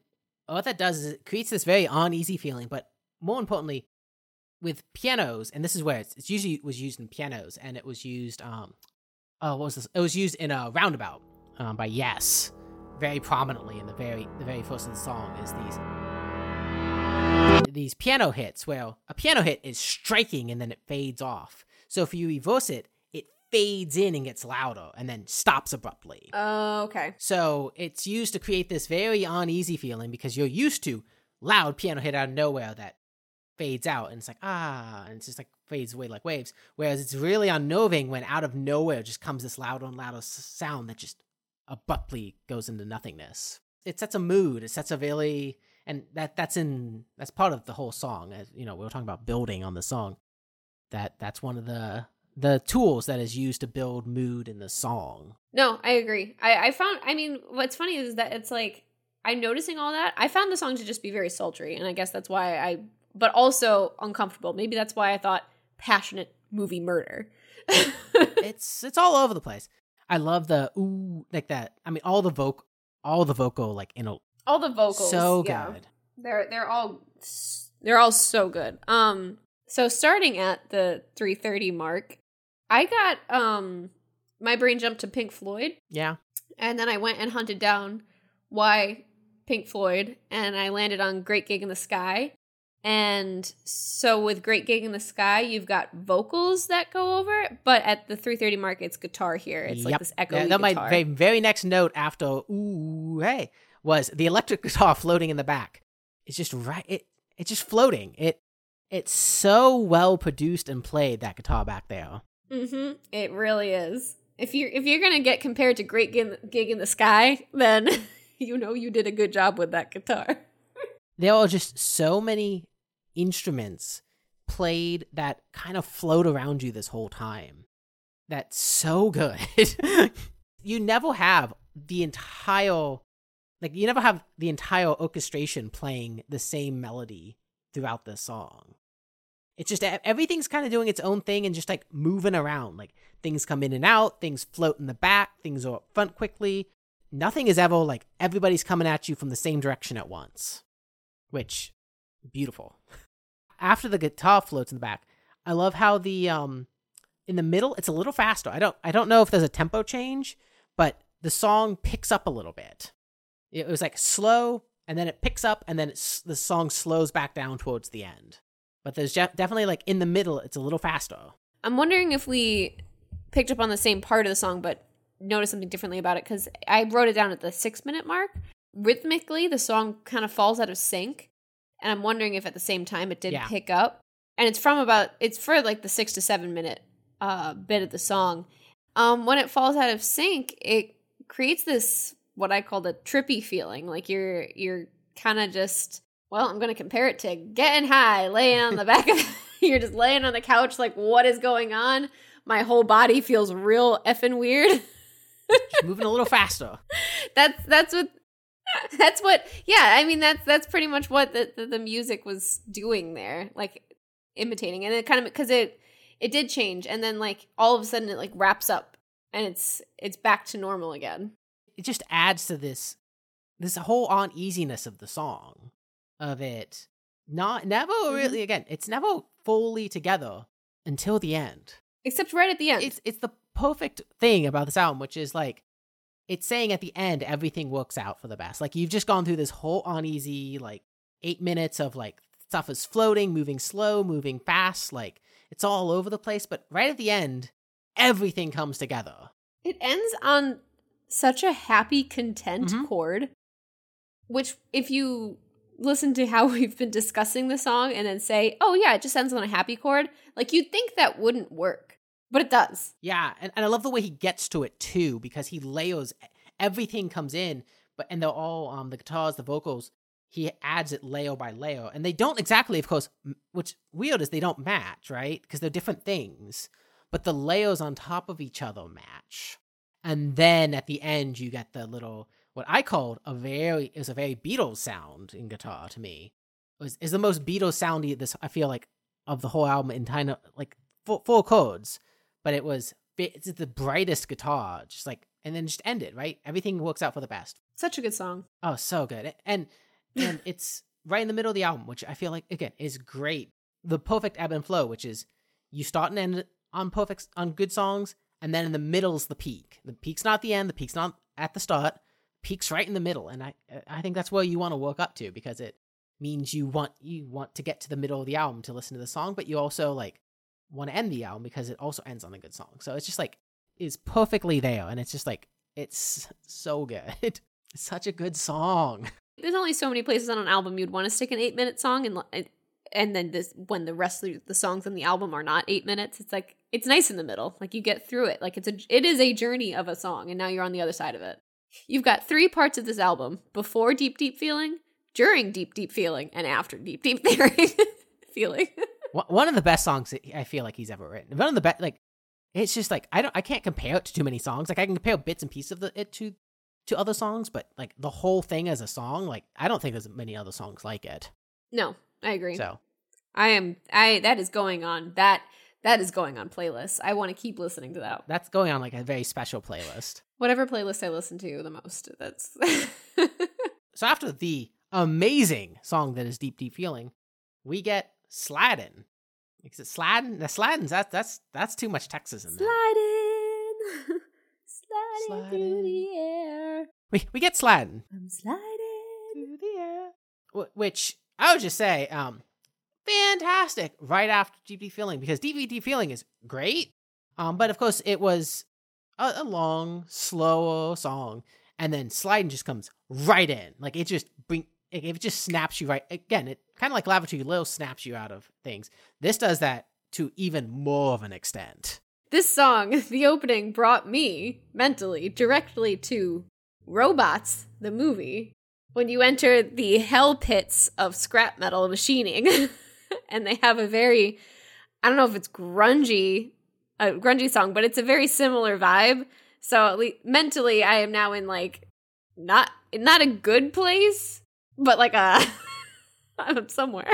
what that does is it creates this very uneasy feeling, but more importantly, with pianos, and this is where it's, it's usually was used in pianos, and it was used. Um, oh, what was this? It was used in a roundabout um, by Yes, very prominently in the very the very first of the song is these these piano hits Well, a piano hit is striking and then it fades off. So if you reverse it, it fades in and gets louder and then stops abruptly. Oh, okay. So it's used to create this very uneasy feeling because you're used to loud piano hit out of nowhere that fades out and it's like ah and it's just like fades away like waves whereas it's really unnerving when out of nowhere just comes this louder and louder sound that just abruptly goes into nothingness it sets a mood it sets a really and that that's in that's part of the whole song as you know we were talking about building on the song that that's one of the the tools that is used to build mood in the song. No, I agree. I, I found I mean, what's funny is that it's like I'm noticing all that. I found the song to just be very sultry, and I guess that's why I but also uncomfortable. Maybe that's why I thought passionate movie murder. it's it's all over the place. I love the ooh like that. I mean all the vocal all the vocal like you know all the vocals so yeah. good. They're they're all they're all so good. Um so starting at the 330 mark, I got um my brain jumped to Pink Floyd Yeah. and then I went and hunted down why Pink Floyd and I landed on Great Gig in the Sky. And so with Great Gig in the Sky, you've got vocals that go over it, but at the 330 mark it's guitar here. It's like this echo Yeah, that my guitar. very, very next note after ooh hey was the electric guitar floating in the back. It's just right. It it's just floating. It it's so well produced and played that guitar back there. Mm-hmm. It really is. If you're if you're gonna get compared to Great Gig in the Sky, then you know you did a good job with that guitar. There are just so many instruments played that kind of float around you this whole time. That's so good. you never have the entire like you never have the entire orchestration playing the same melody throughout the song. It's just everything's kind of doing its own thing and just like moving around. Like things come in and out, things float in the back, things are up front quickly. Nothing is ever like everybody's coming at you from the same direction at once which beautiful. After the guitar floats in the back, I love how the um in the middle it's a little faster. I don't I don't know if there's a tempo change, but the song picks up a little bit. It was like slow and then it picks up and then it's, the song slows back down towards the end. But there's definitely like in the middle it's a little faster. I'm wondering if we picked up on the same part of the song, but noticed something differently about it because I wrote it down at the six minute mark. Rhythmically, the song kind of falls out of sync, and I'm wondering if at the same time it did Yeah. pick up. And it's from about it's for like the six to seven minute uh, bit of the song. Um, when it falls out of sync, it creates this what I call the trippy feeling, like you're you're kind of just well, I'm gonna compare it to getting high, laying on the back of you're just laying on the couch, like what is going on? My whole body feels real effing weird. Moving a little faster. that's that's what that's what yeah i mean that's that's pretty much what the, the, the music was doing there like imitating and it kind of because it it did change and then like all of a sudden it like wraps up and it's it's back to normal again it just adds to this this whole uneasiness of the song of it not never mm-hmm. really again it's never fully together until the end. Except right at the end. It's it's the perfect thing about this album which is like it's saying at the end everything works out for the best. Like you've just gone through this whole uneasy like eight minutes of like stuff is floating moving slow moving fast like it's all over the place but right at the end everything comes together. It ends on such a happy content Mhm. chord which if you listen to how we've been discussing the song and then say oh yeah it just ends on a happy chord like you'd think that wouldn't work but it does Yeah, and, and I love the way he gets to it too, because he layers everything comes in, but and they're all um the guitars, the vocals, he adds it layer by layer. And they don't exactly, of course, which weird is they don't match, right? Because they're different things. But the layers on top of each other match. And then at the end you get the little what I called a very is a very Beatles sound in guitar to me. Was is the most Beatles soundy this I feel like of the whole album in kind of like four, four chords but it was it's the brightest guitar, just like and then just ended right. Everything works out for the best. such a good song Oh, so good, and and it's right in the middle of the album, which I feel like again is great. The perfect ebb and flow, which is you start and end on perfect on good songs, and then in the middle's the peak. The peak's not the end. The peak's not at the start. Peak's right in the middle, and I I think that's where you want to work up to because it means you want you want to get to the middle of the album to listen to the song, but you also like want to end the album because it also ends on a good song. So it's just like is perfectly there, and it's just like it's so good. It's such a good song. there's only so many places on an album you'd want to stick an eight minute song and and- and then this when the rest of the songs on the album are not eight minutes it's like it's nice in the middle like you get through it like it's a it is a journey of a song and now you're on the other side of it you've got three parts of this album before deep deep feeling during deep deep feeling and after deep deep feeling feeling One- of the best songs that I feel like he's ever written. One of the best, like it's just like I don't, I can't compare it to too many songs. Like I can compare bits and pieces of the, it to to other songs, but like the whole thing as a song, like I don't think there's many other songs like it. no i agree So i am i that is going on that that is going on playlists i want to keep listening to that that's going on like a very special playlist. whatever playlist i listen to the most that's So after the amazing song that is Deep Deep Feeling, we get Sladen. Is it Sladen? The Sladdens, that's that's that's too much Texas in there. Sliding, sliding through the air. We we get Sladden. I'm sliding. through the air. Which I would just say, um, fantastic right after Deep Feeling because Deep Feeling is great. Um, but of course it was a, a long, slow song, and then Sliding just comes right in. Like it just bring it, it just snaps you right again. It kind of like Lavatory Lil snaps you out of things. This does that to even more of an extent. This song, the opening, brought me mentally directly to Robots, the movie, when you enter the hell pits of scrap metal machining, and they have a very, I don't know if it's grungy, a grungy song, but it's a very similar vibe. So at least mentally, I am now in like not not a good place, but like a I'm somewhere.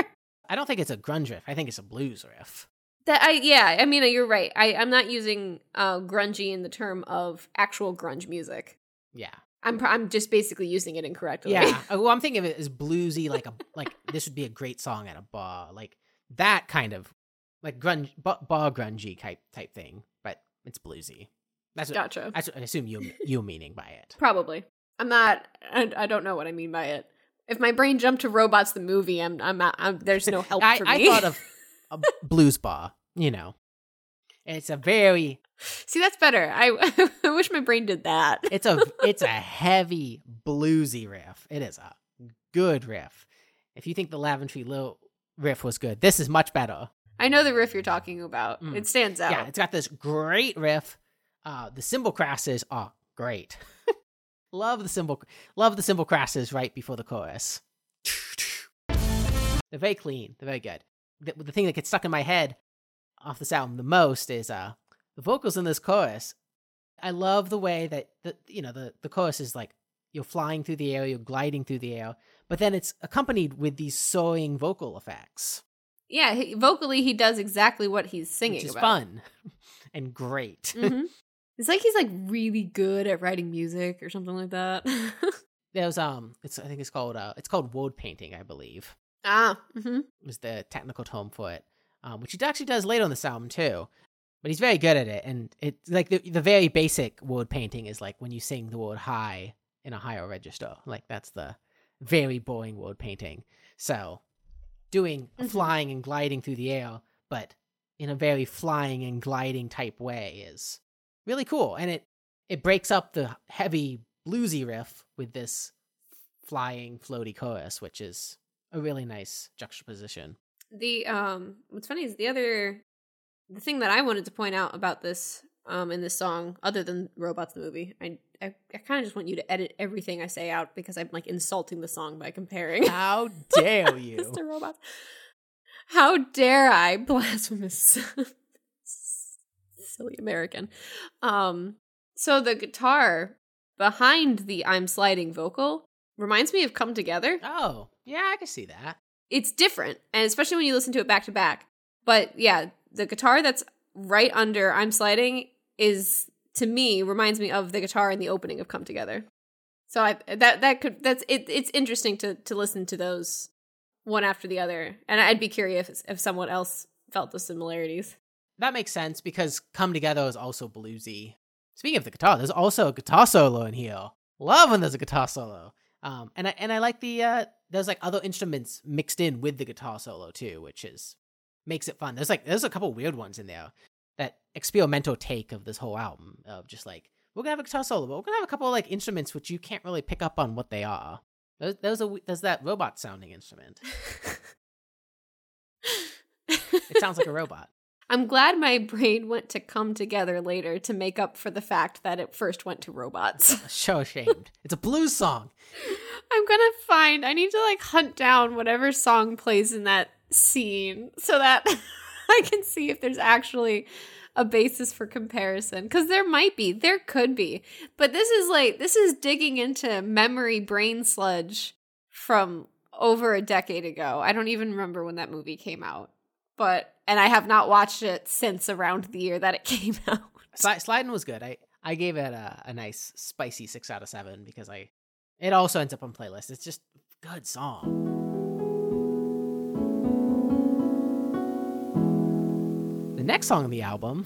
I don't think it's a grunge riff. I think it's a blues riff. That I yeah, I mean you're right. I I'm not using uh grungy in the term of actual grunge music. Yeah. I'm pr- I'm just basically using it incorrectly. Yeah. Well, oh, I'm thinking of it as bluesy, like a like this would be a great song at a bar, like that kind of like grunge bar, grungy type type thing, but it's bluesy. That's what, gotcha. that's what I assume you you meaning by it. Probably. I'm not. I, I don't know what I mean by it. If my brain jumped to robots the movie, I'm I'm, not, I'm there's no help I, for I thought of a blues bar, you know. It's a very See, that's better. I I wish my brain did that. it's a it's a heavy bluesy riff. It is a good riff. If you think the Lavatory Lil riff was good, this is much better. I know the riff you're talking about. Mm. It stands out. Yeah, it's got this great riff. Uh, the cymbal crasses are great. love the cymbal, love the cymbal crasses right before the chorus. They're very clean. They're very good. The, the thing that gets stuck in my head off this album the most is uh the vocals in this chorus. I love the way that the you know the the chorus is like you're flying through the air, you're gliding through the air, but then it's accompanied with these soaring vocal effects, yeah. He, vocally, he does exactly what he's singing. which is about. fun and great. Mhm. It's like he's like really good at writing music or something like that. There's um, it's I think it's called uh, it's called word painting, I believe, ah, mm-hmm. was the technical term for it, um, which he actually does later on this album too. But he's very good at it, and it's like the the very basic word painting is like when you sing the word high in a higher register, like that's the very boring word painting. So, doing Mhm. flying and gliding through the air, but in a very flying and gliding type way is really cool, and it it breaks up the heavy bluesy riff with this flying floaty chorus, which is a really nice juxtaposition. The um, what's funny is the other, the thing that I wanted to point out about this um in this song, other than robots the movie, I I, I kind of just want you to edit everything I say out because I'm like insulting the song by comparing. How dare you? Mr. Robots. How dare I, blasphemous, silly American. Um, so the guitar behind the "I'm sliding" vocal reminds me of "Come Together." Oh, yeah, I can see that. It's different, and especially when you listen to it back to back. But yeah, the guitar that's right under "I'm sliding" is to me reminds me of the guitar in the opening of "Come Together." So I that that could that's it. It's interesting to to listen to those one after the other, and I'd be curious if, if someone else felt the similarities. That makes sense because Come Together is also bluesy. Speaking of the guitar, there's also a guitar solo in here. Love when there's a guitar solo. Um, and I and I like the uh, there's like other instruments mixed in with the guitar solo too, which is makes it fun. There's like there's a couple weird ones in there. That experimental take of this whole album of just like we're gonna have a guitar solo, but we're gonna have a couple of like instruments which you can't really pick up on what they are. There's there's a there's that robot sounding instrument. It sounds like a robot. I'm glad my brain went to come together later to make up for the fact that it first went to robots. So ashamed. It's a blues song. I'm gonna find, I need to like hunt down whatever song plays in that scene so that I can see if there's actually a basis for comparison. Because there might be, there could be. But this is like, this is digging into memory brain sludge from over a decade ago. I don't even remember when that movie came out. But, and I have not watched it since around the year that it came out. Sli- Sliding was good. I I gave it a, a nice spicy six out of seven because I it also ends up on playlist. It's just good song. The next song on the album,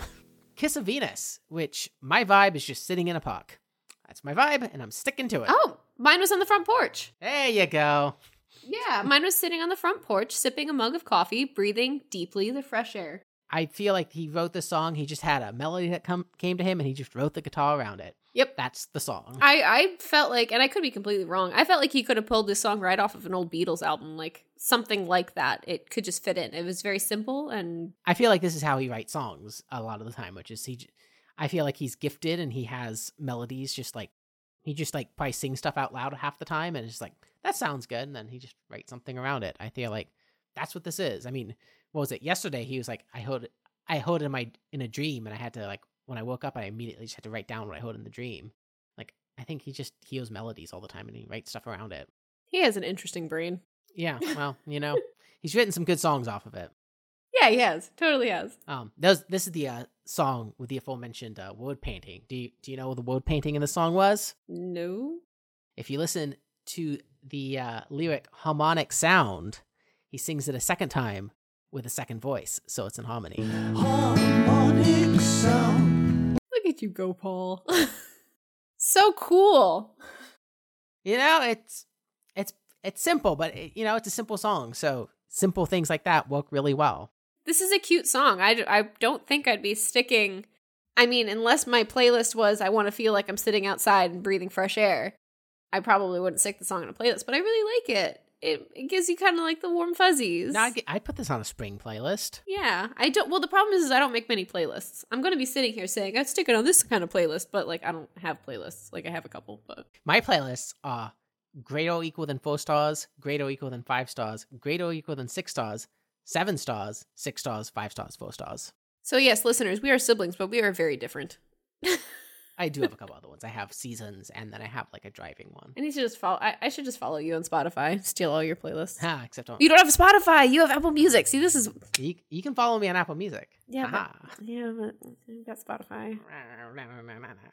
Kiss of Venus, which my vibe is just sitting in a puck. That's my vibe, and I'm sticking to it. Oh, mine was on the front porch. There you go. Yeah, mine was sitting on the front porch, sipping a mug of coffee, breathing deeply the fresh air. I feel like he wrote the song. He just had a melody that come, came to him, and he just wrote the guitar around it. Yep. That's the song. I, I felt like, and I could be completely wrong, I felt like he could have pulled this song right off of an old Beatles album, like something like that. It could just fit in. It was very simple and I feel like this is how he writes songs a lot of the time, which is he. I feel like he's gifted and he has melodies. Just like he just like probably sings stuff out loud half the time, and it's just like that sounds good, and then he just writes something around it. I feel like that's what this is. I mean, what was it? Yesterday he was like, I heard, I heard in my in a dream, and I had to like when I woke up, I immediately just had to write down what I heard in the dream. Like I think he just hears melodies all the time, and he writes stuff around it. he has an interesting brain. Yeah, well, you know, he's written some good songs off of it. Yeah, he has. Totally has. Um, those this is the uh, song with the aforementioned uh, word painting. Do you do you know what the word painting in the song was? No. If you listen to the uh, lyric harmonic sound, he sings it a second time with a second voice, so it's in harmony. Harmonic sound. Look at you go, Paul. so cool. You know, it's it's it's simple, but it, you know, it's a simple song, so simple things like that work really well. This is a cute song. I, I don't think I'd be sticking. I mean, unless my playlist was I want to feel like I'm sitting outside and breathing fresh air, I probably wouldn't stick the song in a playlist, but I really like it. It, it gives you kind of like the warm fuzzies. Now, I'd, I'd put this on a spring playlist. yeah, I don't. Well, the problem is, is I don't make many playlists. I'm going to be sitting here saying I'd stick it on this kind of playlist, but like I don't have playlists. Like I have a couple, but My playlists are greater or equal than four stars, greater or equal than five stars, greater or equal than six stars, seven stars, six stars, five stars, four stars. so yes, listeners, we are siblings, but we are very different. I do have a couple other ones. I have seasons, and then I have like a driving one. I need to just follow. I, I should just follow you on Spotify. Steal all your playlists. Ha, except on, You don't have Spotify. You have Apple Music. See, this is you, you can follow me on Apple Music. Yeah, but- yeah, but you got Spotify.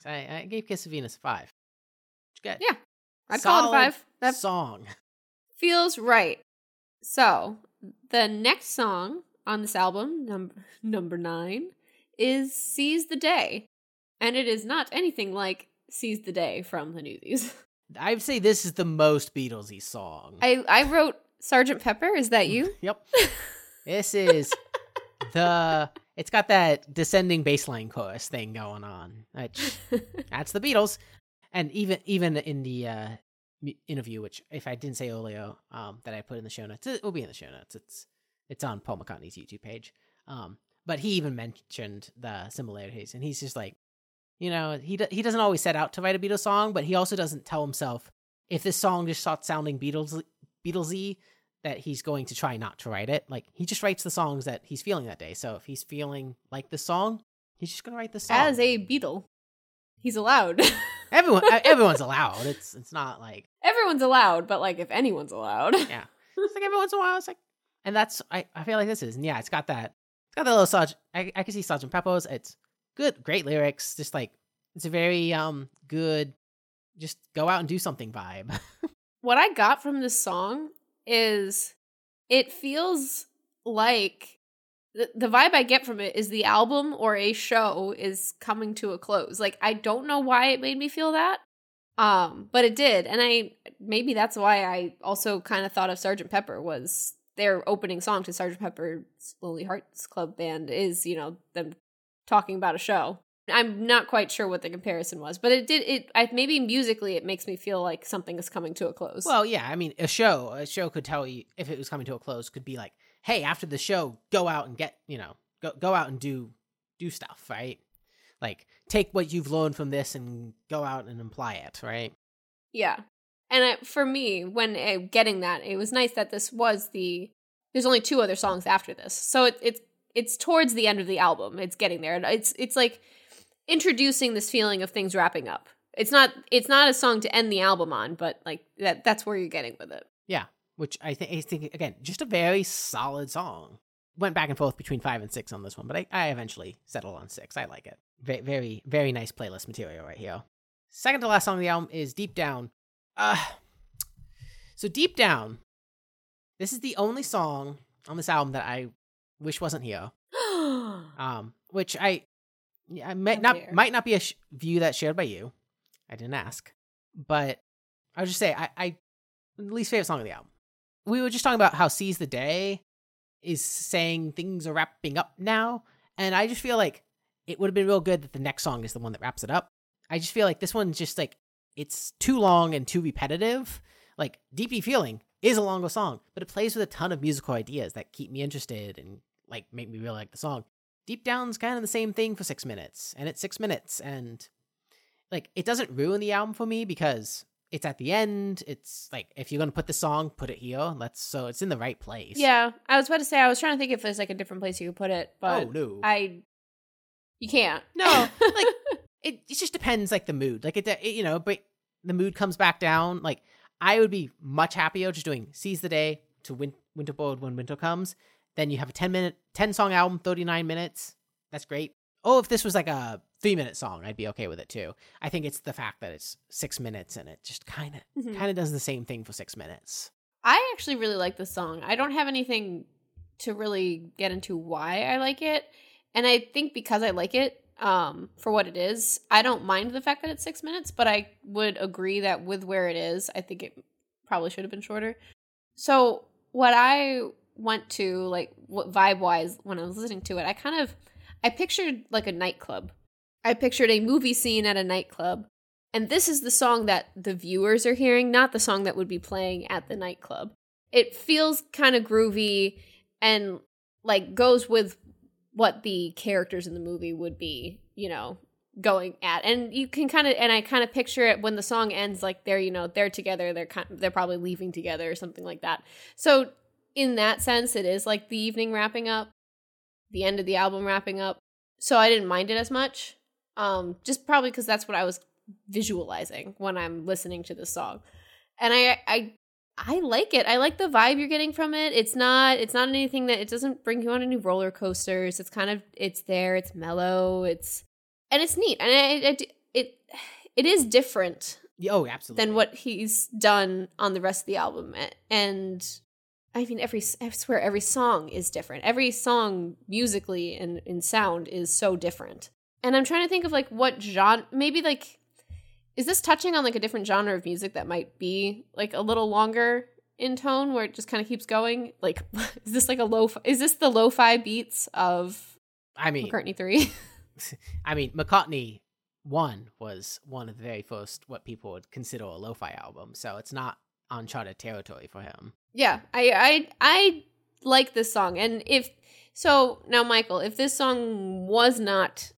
I, I gave Kiss of Venus a five. Good. Yeah, I'd call it a five. That song. feels right. So the next song on this album, number number nine, is "Seize the Day," and it is not anything like "Seize the Day" from the Newsies. I'd say this is the most Beatlesy song. I I wrote Sergeant Pepper. Is that you? Yep. this is the. It's got that descending bassline chorus thing going on. Which that's the Beatles, and even even in the uh, interview, which if I didn't say Olio, um, that I put in the show notes, it will be in the show notes. It's it's on Paul McCartney's YouTube page. Um, but he even mentioned the similarities, and he's just like, you know, he do- he doesn't always set out to write a Beatles song, but he also doesn't tell himself if this song just starts sounding Beatles Beatlesy that he's going to try not to write it. Like he just writes the songs that he's feeling that day. So if he's feeling like this song, he's just gonna write this song. As a Beatle, he's allowed. everyone, everyone's allowed. It's it's not like Everyone's allowed, but like if anyone's allowed. yeah. It's like every once in a while, it's like, and that's I I feel like this is and yeah, it's got that it's got that little Sergeant. I I can see Sergeant Pepper's. It's good, great lyrics. Just like it's a very um good, just go out and do something vibe. what I got from this song is it feels like the, the vibe I get from it is the album or a show is coming to a close. Like I don't know why it made me feel that. Um, but it did. And I maybe that's why I also kind of thought of Sergeant Pepper was their opening song to Sergeant Pepper's Lonely Hearts Club Band is, you know, them talking about a show. I'm not quite sure what the comparison was, but it did it I maybe musically it makes me feel like something is coming to a close. well, yeah, I mean, a show a show could tell you if it was coming to a close. Could be like, hey, after the show, go out and get you know go go out and do do stuff, right? Like take what you've learned from this and go out and apply it, right? Yeah. And I, for me, when uh, getting that, it was nice that this was the. There's only two other songs after this, so it, it's it's towards the end of the album. It's getting there. and It's it's like introducing this feeling of things wrapping up. It's not it's not a song to end the album on, but like that that's where you're getting with it. Yeah, which I think I think again, just a very solid song. Went back and forth between five and six on this one, but I, I eventually settled on six. I like it. Very very very nice playlist material right here. Second to last song on the album is Deep Down. Uh So deep down, this is the only song on this album that I wish wasn't here. Um, which I, yeah, I might not might not be a sh- view that's shared by you. I didn't ask, but I would just say I, I least favorite song of the album. We were just talking about how "Seize the Day" is saying things are wrapping up now, and I just feel like it would have been real good that the next song is the one that wraps it up. I just feel like this one's just like it's too long and too repetitive. Like "Deep Deep Feeling" is a longer song, but it plays with a ton of musical ideas that keep me interested and like make me really like the song. Deep Down's kind of the same thing for six minutes, and it's six minutes, and like it doesn't ruin the album for me because it's at the end. It's like if you're gonna put the song, put it here. Let's so it's in the right place. yeah, I was about to say I was trying to think if there's like a different place you could put it, but oh no. I you can't. No, like it, it just depends like the mood like it, it you know but the mood comes back down like i would be much happier just doing seize the day to win- winter bird when winter comes then you have a 10 minute 10 song album 39 minutes that's great oh if this was like a three minute song i'd be okay with it too i think it's the fact that it's six minutes and it just kind of Mhm. kind of does the same thing for six minutes I actually really like this song. I don't have anything to really get into why I like it. And I think because I like it um, for what it is, I don't mind the fact that it's six minutes, but I would agree that with where it is, I think it probably should have been shorter. So, what I went to, like, what vibe wise, when I was listening to it, I kind of I pictured like a nightclub. I pictured a movie scene at a nightclub and this is the song that the viewers are hearing, not the song that would be playing at the nightclub. It feels kind of groovy and like goes with what the characters in the movie would be, you know, going at. And you can kind of and I kind of picture it when the song ends like they're, you know, they're together, they're kind they're probably leaving together or something like that. So in that sense it is like the evening wrapping up, the end of the album wrapping up. So I didn't mind it as much. Um just probably cuz that's what I was visualizing when I'm listening to this song. And I I I like it. I like the vibe you're getting from it. It's not it's not anything that it doesn't bring you on any roller coasters. It's kind of it's there, it's mellow, it's and it's neat. And it it it, it is different oh absolutely than what he's done on the rest of the album. And I mean, every I swear every song is different. Every song musically and in sound is so different. And I'm trying to think of like what genre, maybe like, is this touching on like a different genre of music that might be like a little longer in tone, where it just kind of keeps going? Like, is this like a low? Is this the lo-fi beats of i mean McCartney Three? I mean, McCartney one was one of the very first what people would consider a lo-fi album, so it's not uncharted territory for him. Yeah, I I I like this song, and if so, now Michael, if this song was not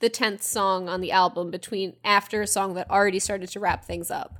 the tenth song on the album between after a song that already started to wrap things up,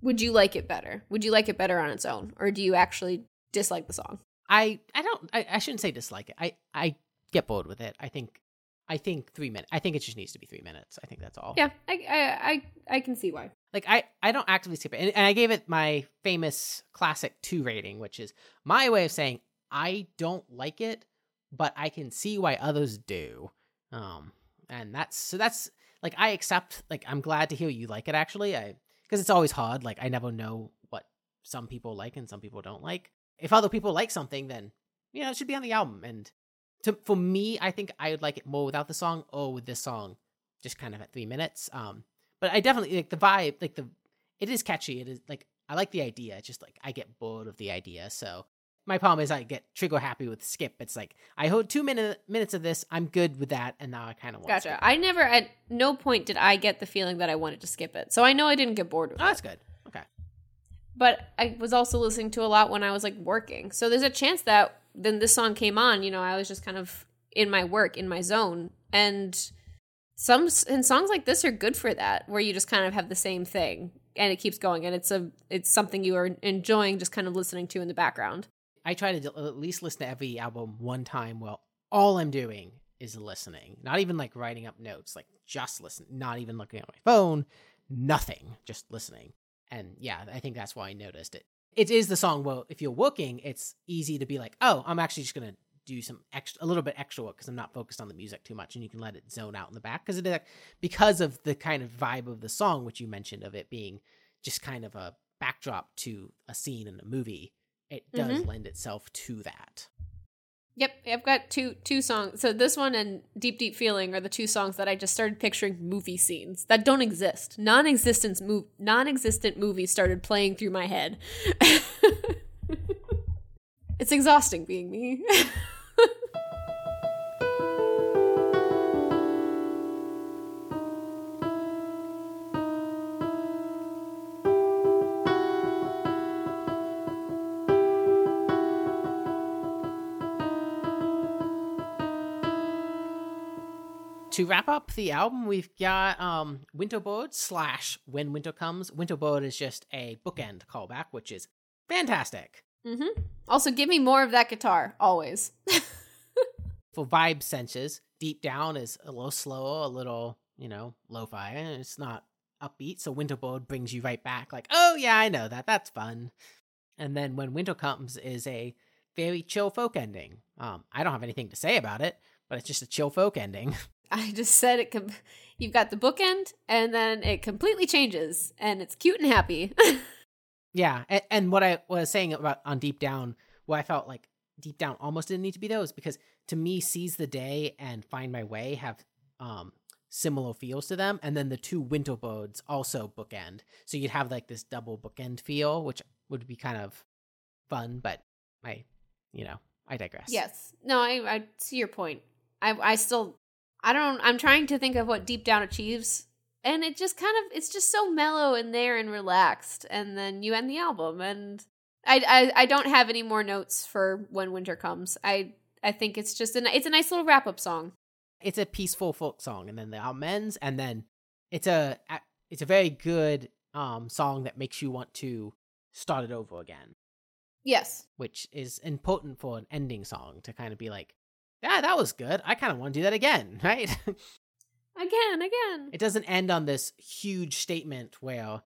would you like it better? Would you like it better on its own, or do you actually dislike the song? I I don't I, I shouldn't say dislike it. I I get bored with it. I think I think three minutes. I think it just needs to be three minutes. I think that's all. Yeah, I I I, I can see why. Like I I don't actively skip it, and, and I gave it my famous classic two rating, which is my way of saying I don't like it, but I can see why others do. Um, and that's so that's like I accept. Like I'm glad to hear you like it actually. I because it's always hard. Like I never know what some people like and some people don't like. If other people like something, then you know it should be on the album. And to for me, I think I would like it more without the song or with this song, just kind of at three minutes. Um, but I definitely like the vibe. Like the it is catchy. It is like I like the idea. It's just like I get bored of the idea. So my problem is I get trigger happy with skip. It's like I hold two minute minutes of this. I'm good with that, and now I kind of want. Gotcha. I never at no point did I get the feeling that I wanted to skip it, so I know I didn't get bored with Oh, it. that's good. Okay. but I was also listening to a lot when I was like working. So there's a chance that then this song came on, you know, I was just kind of in my work, in my zone. And some and songs like this are good for that, where you just kind of have the same thing and it keeps going and it's a it's something you are enjoying just kind of listening to in the background. I try to at least listen to every album one time. Well, all I'm doing is listening, not even like writing up notes, like just listen, not even looking at my phone, nothing, just listening. And yeah, I think that's why I noticed it. It is the song. Well, if you're working, it's easy to be like, oh, I'm actually just gonna do some extra, a little bit extra work because I'm not focused on the music too much, and you can let it zone out in the back because it is because of the kind of vibe of the song, which you mentioned of it being just kind of a backdrop to a scene in a movie, it does mm-hmm. lend itself to that. Yep, I've got two two songs. So this one and Deep Deep Feeling are the two songs that I just started picturing movie scenes that don't exist. Non-existent move non-existent movies started playing through my head. it's exhausting being me. To wrap up the album, we've got um Winter Bird slash When Winter Comes. Winter Bird is just a bookend callback, which is fantastic. hmm Also, give me more of that guitar always. For vibe senses, Deep Down is a little slower, a little, you know, lo-fi. It's not upbeat, so Winter Bird brings you right back like, "Oh yeah, I know that. That's fun." And then When Winter Comes is a very chill folk ending. Um I don't have anything to say about it, but it's just a chill folk ending. I just said it. Com- you've got the bookend, and then it completely changes, and it's cute and happy. Yeah, and, and what I was saying about on Deep Down, where I felt like Deep Down almost didn't need to be those because to me, Seize the Day and Find My Way have um similar feels to them, and then the two Winter Birds also bookend, so you'd have like this double bookend feel, which would be kind of fun. But I, you know, I digress. yes. No, I, I see your point. I, I still, I don't. I'm trying to think of what Deep Down achieves, and it just kind of, it's just so mellow and there and relaxed, and then you end the album, and I, I, I don't have any more notes for when winter comes. I, I think it's just a, it's a nice little wrap up song. it's a peaceful folk song, and then the album ends, and then it's a it's a very good um song that makes you want to start it over again. Yes. which is important for an ending song to kind of be like, yeah, that was good. I kind of want to do that again, right? Again, again. it doesn't end on this huge statement where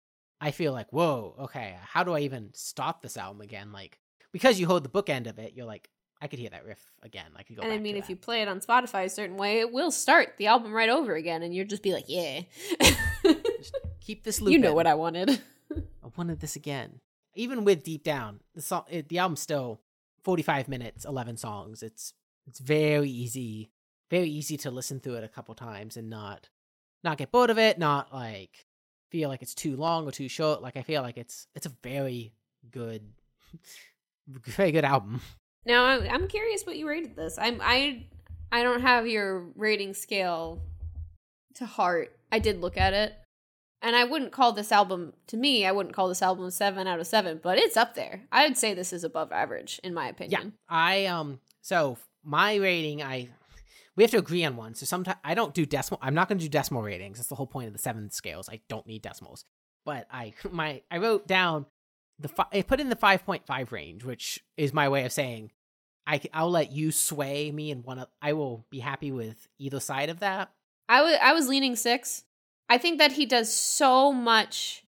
I feel like, whoa, okay, how do I even stop this album again? Like, because you hold the bookend of it, you're like, I could hear that riff again. I could go. and I mean, if that. you play it on Spotify a certain way, it will start the album right over again, and you'll just be like, "Yeah." keep this loop, you know what I wanted. I wanted this again. Even with Deep Down, the song, it, the album's still 45 minutes, 11 songs. It's it's very easy, very easy to listen through it a couple times and not not get bored of it, not like feel like it's too long or too short. Like I feel like it's it's a very good, very good album. Now I'm, curious what you rated this. I'm I I don't have your rating scale to heart. I did look at it, and I wouldn't call this album to me. I wouldn't call this album seven out of seven, but it's up there. I would say this is above average in my opinion. Yeah, opinion. I um. So my rating, I we have to agree on one. So sometimes I don't do decimal. I'm not going to do decimal ratings. That's the whole point of the seven scales. I don't need decimals. But I my I wrote down the fi- I put in the five point five range, which is my way of saying I I'll let you sway me and one. of- I will be happy with either side of that. I was I was leaning six. I think that he does so much,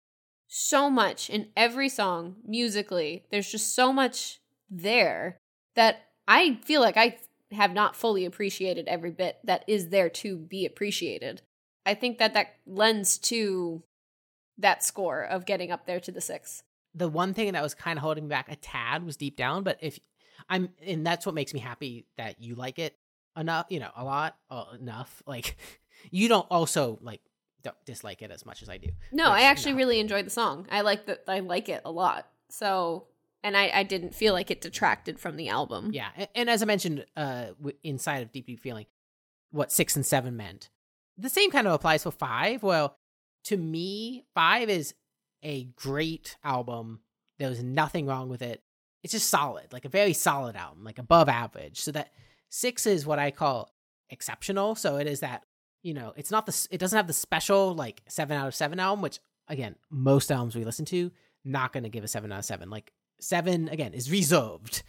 so much in every song musically. There's just so much there that I feel like I have not fully appreciated every bit that is there to be appreciated. I think that that lends to that score of getting up there to the six. the one thing that was kind of holding me back a tad was deep down but if i'm and that's what makes me happy that you like it enough you know a lot uh, enough like you don't also like don't dislike it as much as i do No, Which, I actually no. really enjoyed the song. I like that. I like it a lot. So, and I, I didn't feel like it detracted from the album. yeah and, and as i mentioned uh inside of deep deep feeling what six and seven meant. The same kind of applies for five. Well to me five is a great album. There's nothing wrong with it. It's just solid like a very solid album like above average. So that six is what i call exceptional. So it is that you know it's not the it doesn't have the special like seven out of seven album which again most albums we listen to not going to give a seven out of seven. Like seven again is reserved.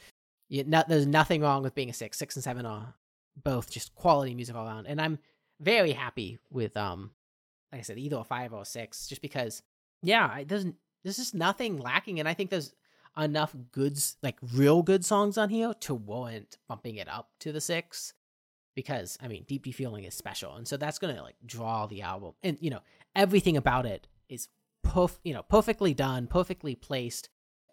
You, no, there's nothing wrong with being a six. Six and seven are both just quality music all around. And i'm very happy with um like i said either a five or a six just because yeah I, there's there's just nothing lacking. And i think there's enough goods like real good songs on here to warrant bumping it up to the six. Because i mean deep deep feeling is special. And so that's gonna like draw the album. And you know everything about it is perf- you know, perfectly done, perfectly placed.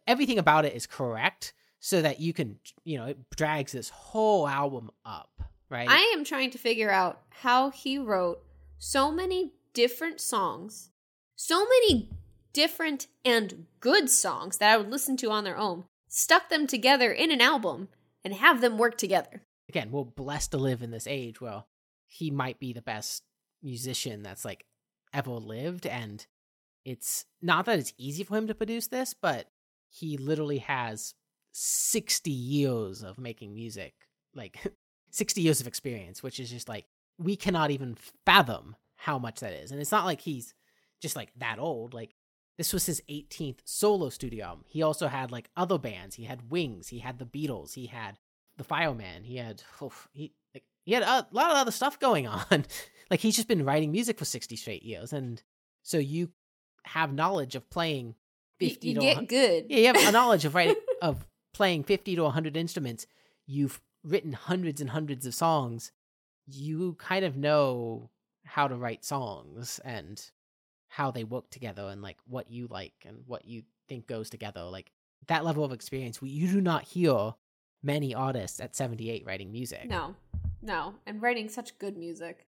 Everything about it is correct so that you can, you know, it drags this whole album up, right? I am trying to figure out how he wrote so many different songs, so many different and good songs that I would listen to on their own, stuck them together in an album, and have them work together. Again, we're blessed to live in this age where he might be the best musician that's like ever lived and it's not that it's easy for him to produce this, but he literally has 60 years of making music, like 60 years of experience, which is just like we cannot even fathom how much that is. And it's not like he's just like that old. Like this was his 18th solo studio album. He also had like other bands. He had Wings. He had the Beatles. He had the Fireman. He had he like, he had a lot of other stuff going on. like he's just been writing music for 60 straight years, and so you have knowledge of playing You, 50 you to get 100 good. yeah, you have a knowledge of writing of playing 50 to 100 instruments. You've written hundreds and hundreds of songs. You kind of know how to write songs and how they work together and like what you like and what you think goes together. Like that level of experience, you do not hear many artists at 78 writing music. No, no, and writing such good music.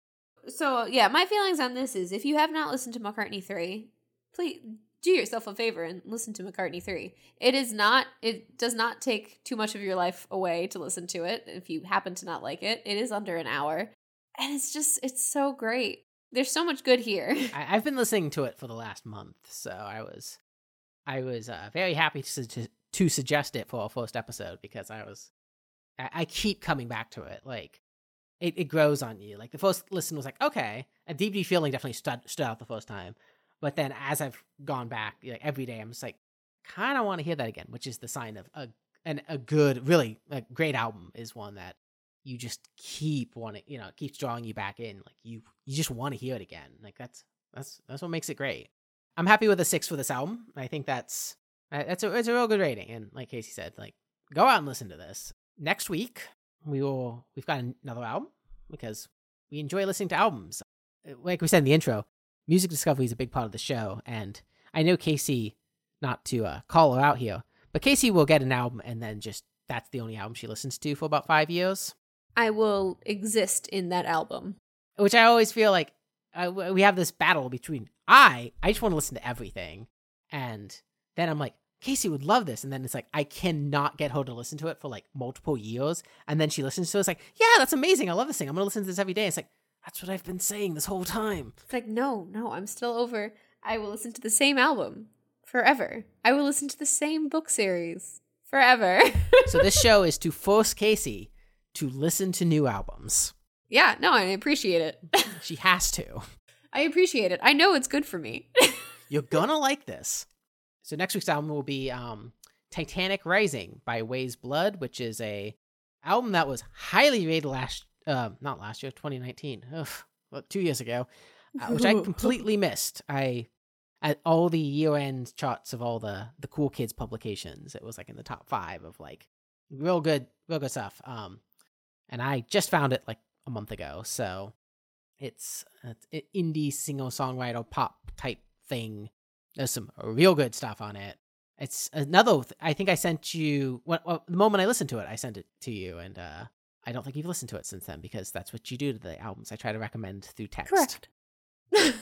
So yeah, my feelings on this is if you have not listened to McCartney three, please do yourself a favor and listen to McCartney three. It is not. It does not take too much of your life away to listen to it. If you happen to not like it, it is under an hour, and it's just it's so great. There's so much good here. I, I've been listening to it for the last month, so I was, I was uh, very happy to, to suggest it for our first episode because I was, I, I keep coming back to it. Like, it, it grows on you. Like the first listen was like, okay, Deep Deep feeling definitely stood stood out the first time, but then as I've gone back, like every day, I'm just like, kind of want to hear that again, which is the sign of a an, a good, really a great album is one that you just keep wanting, you know, keeps drawing you back in. Like you, you just want to hear it again. Like that's that's that's what makes it great. I'm happy with a six for this album. I think that's uh, that's a it's a real good rating. And like Casey said, like go out and listen to this. Next week we will we've got another album because we enjoy listening to albums. Uh, Like we said in the intro, music discovery is a big part of the show, and I know Casey, not to uh, call her out here, but Casey will get an album and then just that's the only album she listens to for about five years. I will exist in that album. which I always feel like uh, we have this battle between I I just want to listen to everything, and then I'm like Casey would love this, and then it's like I cannot get her to listen to it for like multiple years, and then she listens to it, it's like yeah, that's amazing, I love this thing, I'm gonna listen to this every day. It's like that's what I've been saying this whole time. It's like, no, no, I'm still over. I will listen to the same album forever. I will listen to the same book series forever. So this show is to force Casey to listen to new albums. yeah, no, I appreciate it. She has to. I appreciate it. I know it's good for me. You're gonna like this. So next week's album will be um, Titanic Rising by Weyes Blood, which is a album that was highly rated last, uh, not last year, 2019, Ugh, well, two years ago, uh, which I completely missed. I at all the year end charts of all the the cool kids publications, it was like in the top five of like real good, real good stuff. Um, and I just found it like a month ago, so it's it's an indie singer songwriter pop type thing. There's some real good stuff on it. It's another. th- I think I sent you. Well, well, the moment I listened to it, I sent it to you, and uh, I don't think you've listened to it since then because that's what you do to the albums. I try to recommend through text. Correct.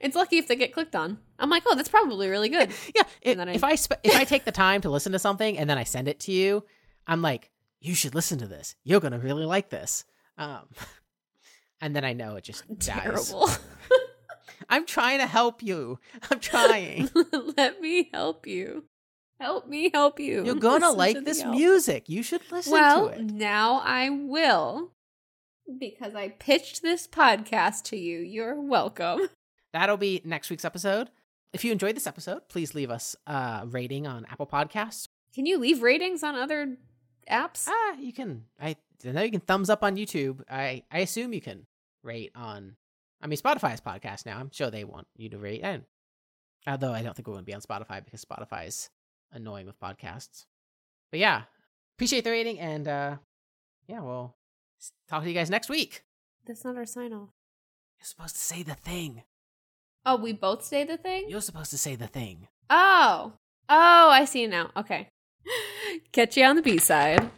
it's lucky if they get clicked on. I'm like, oh, that's probably really good. Yeah, if, then I- if I sp- if I take the time to listen to something and then I send it to you, I'm like, you should listen to this. You're gonna really like this. Um, and then I know it just dies. Terrible. I'm trying to help you. I'm trying. Let me help you. Help me help you. You're gonna Listen to like the this album. music. You should listen Well, to it. now I will. Because I pitched this podcast to you. You're welcome. That'll be next week's episode. If you enjoyed this episode, please leave us a rating on Apple Podcasts. Can you leave ratings on other apps? Ah, you can. I, I know you can thumbs up on YouTube. I I assume you can rate on. I mean, Spotify's podcast now. I'm sure they want you to rate. And although I don't think we're going to be on Spotify because Spotify's annoying with podcasts. But yeah, appreciate the rating and uh yeah, we'll talk to you guys next week. That's not our sign off. You're supposed to say the thing. Oh, we both say the thing? You're supposed to say the thing. Oh. Oh, I see now. Okay. Catch you on the B side.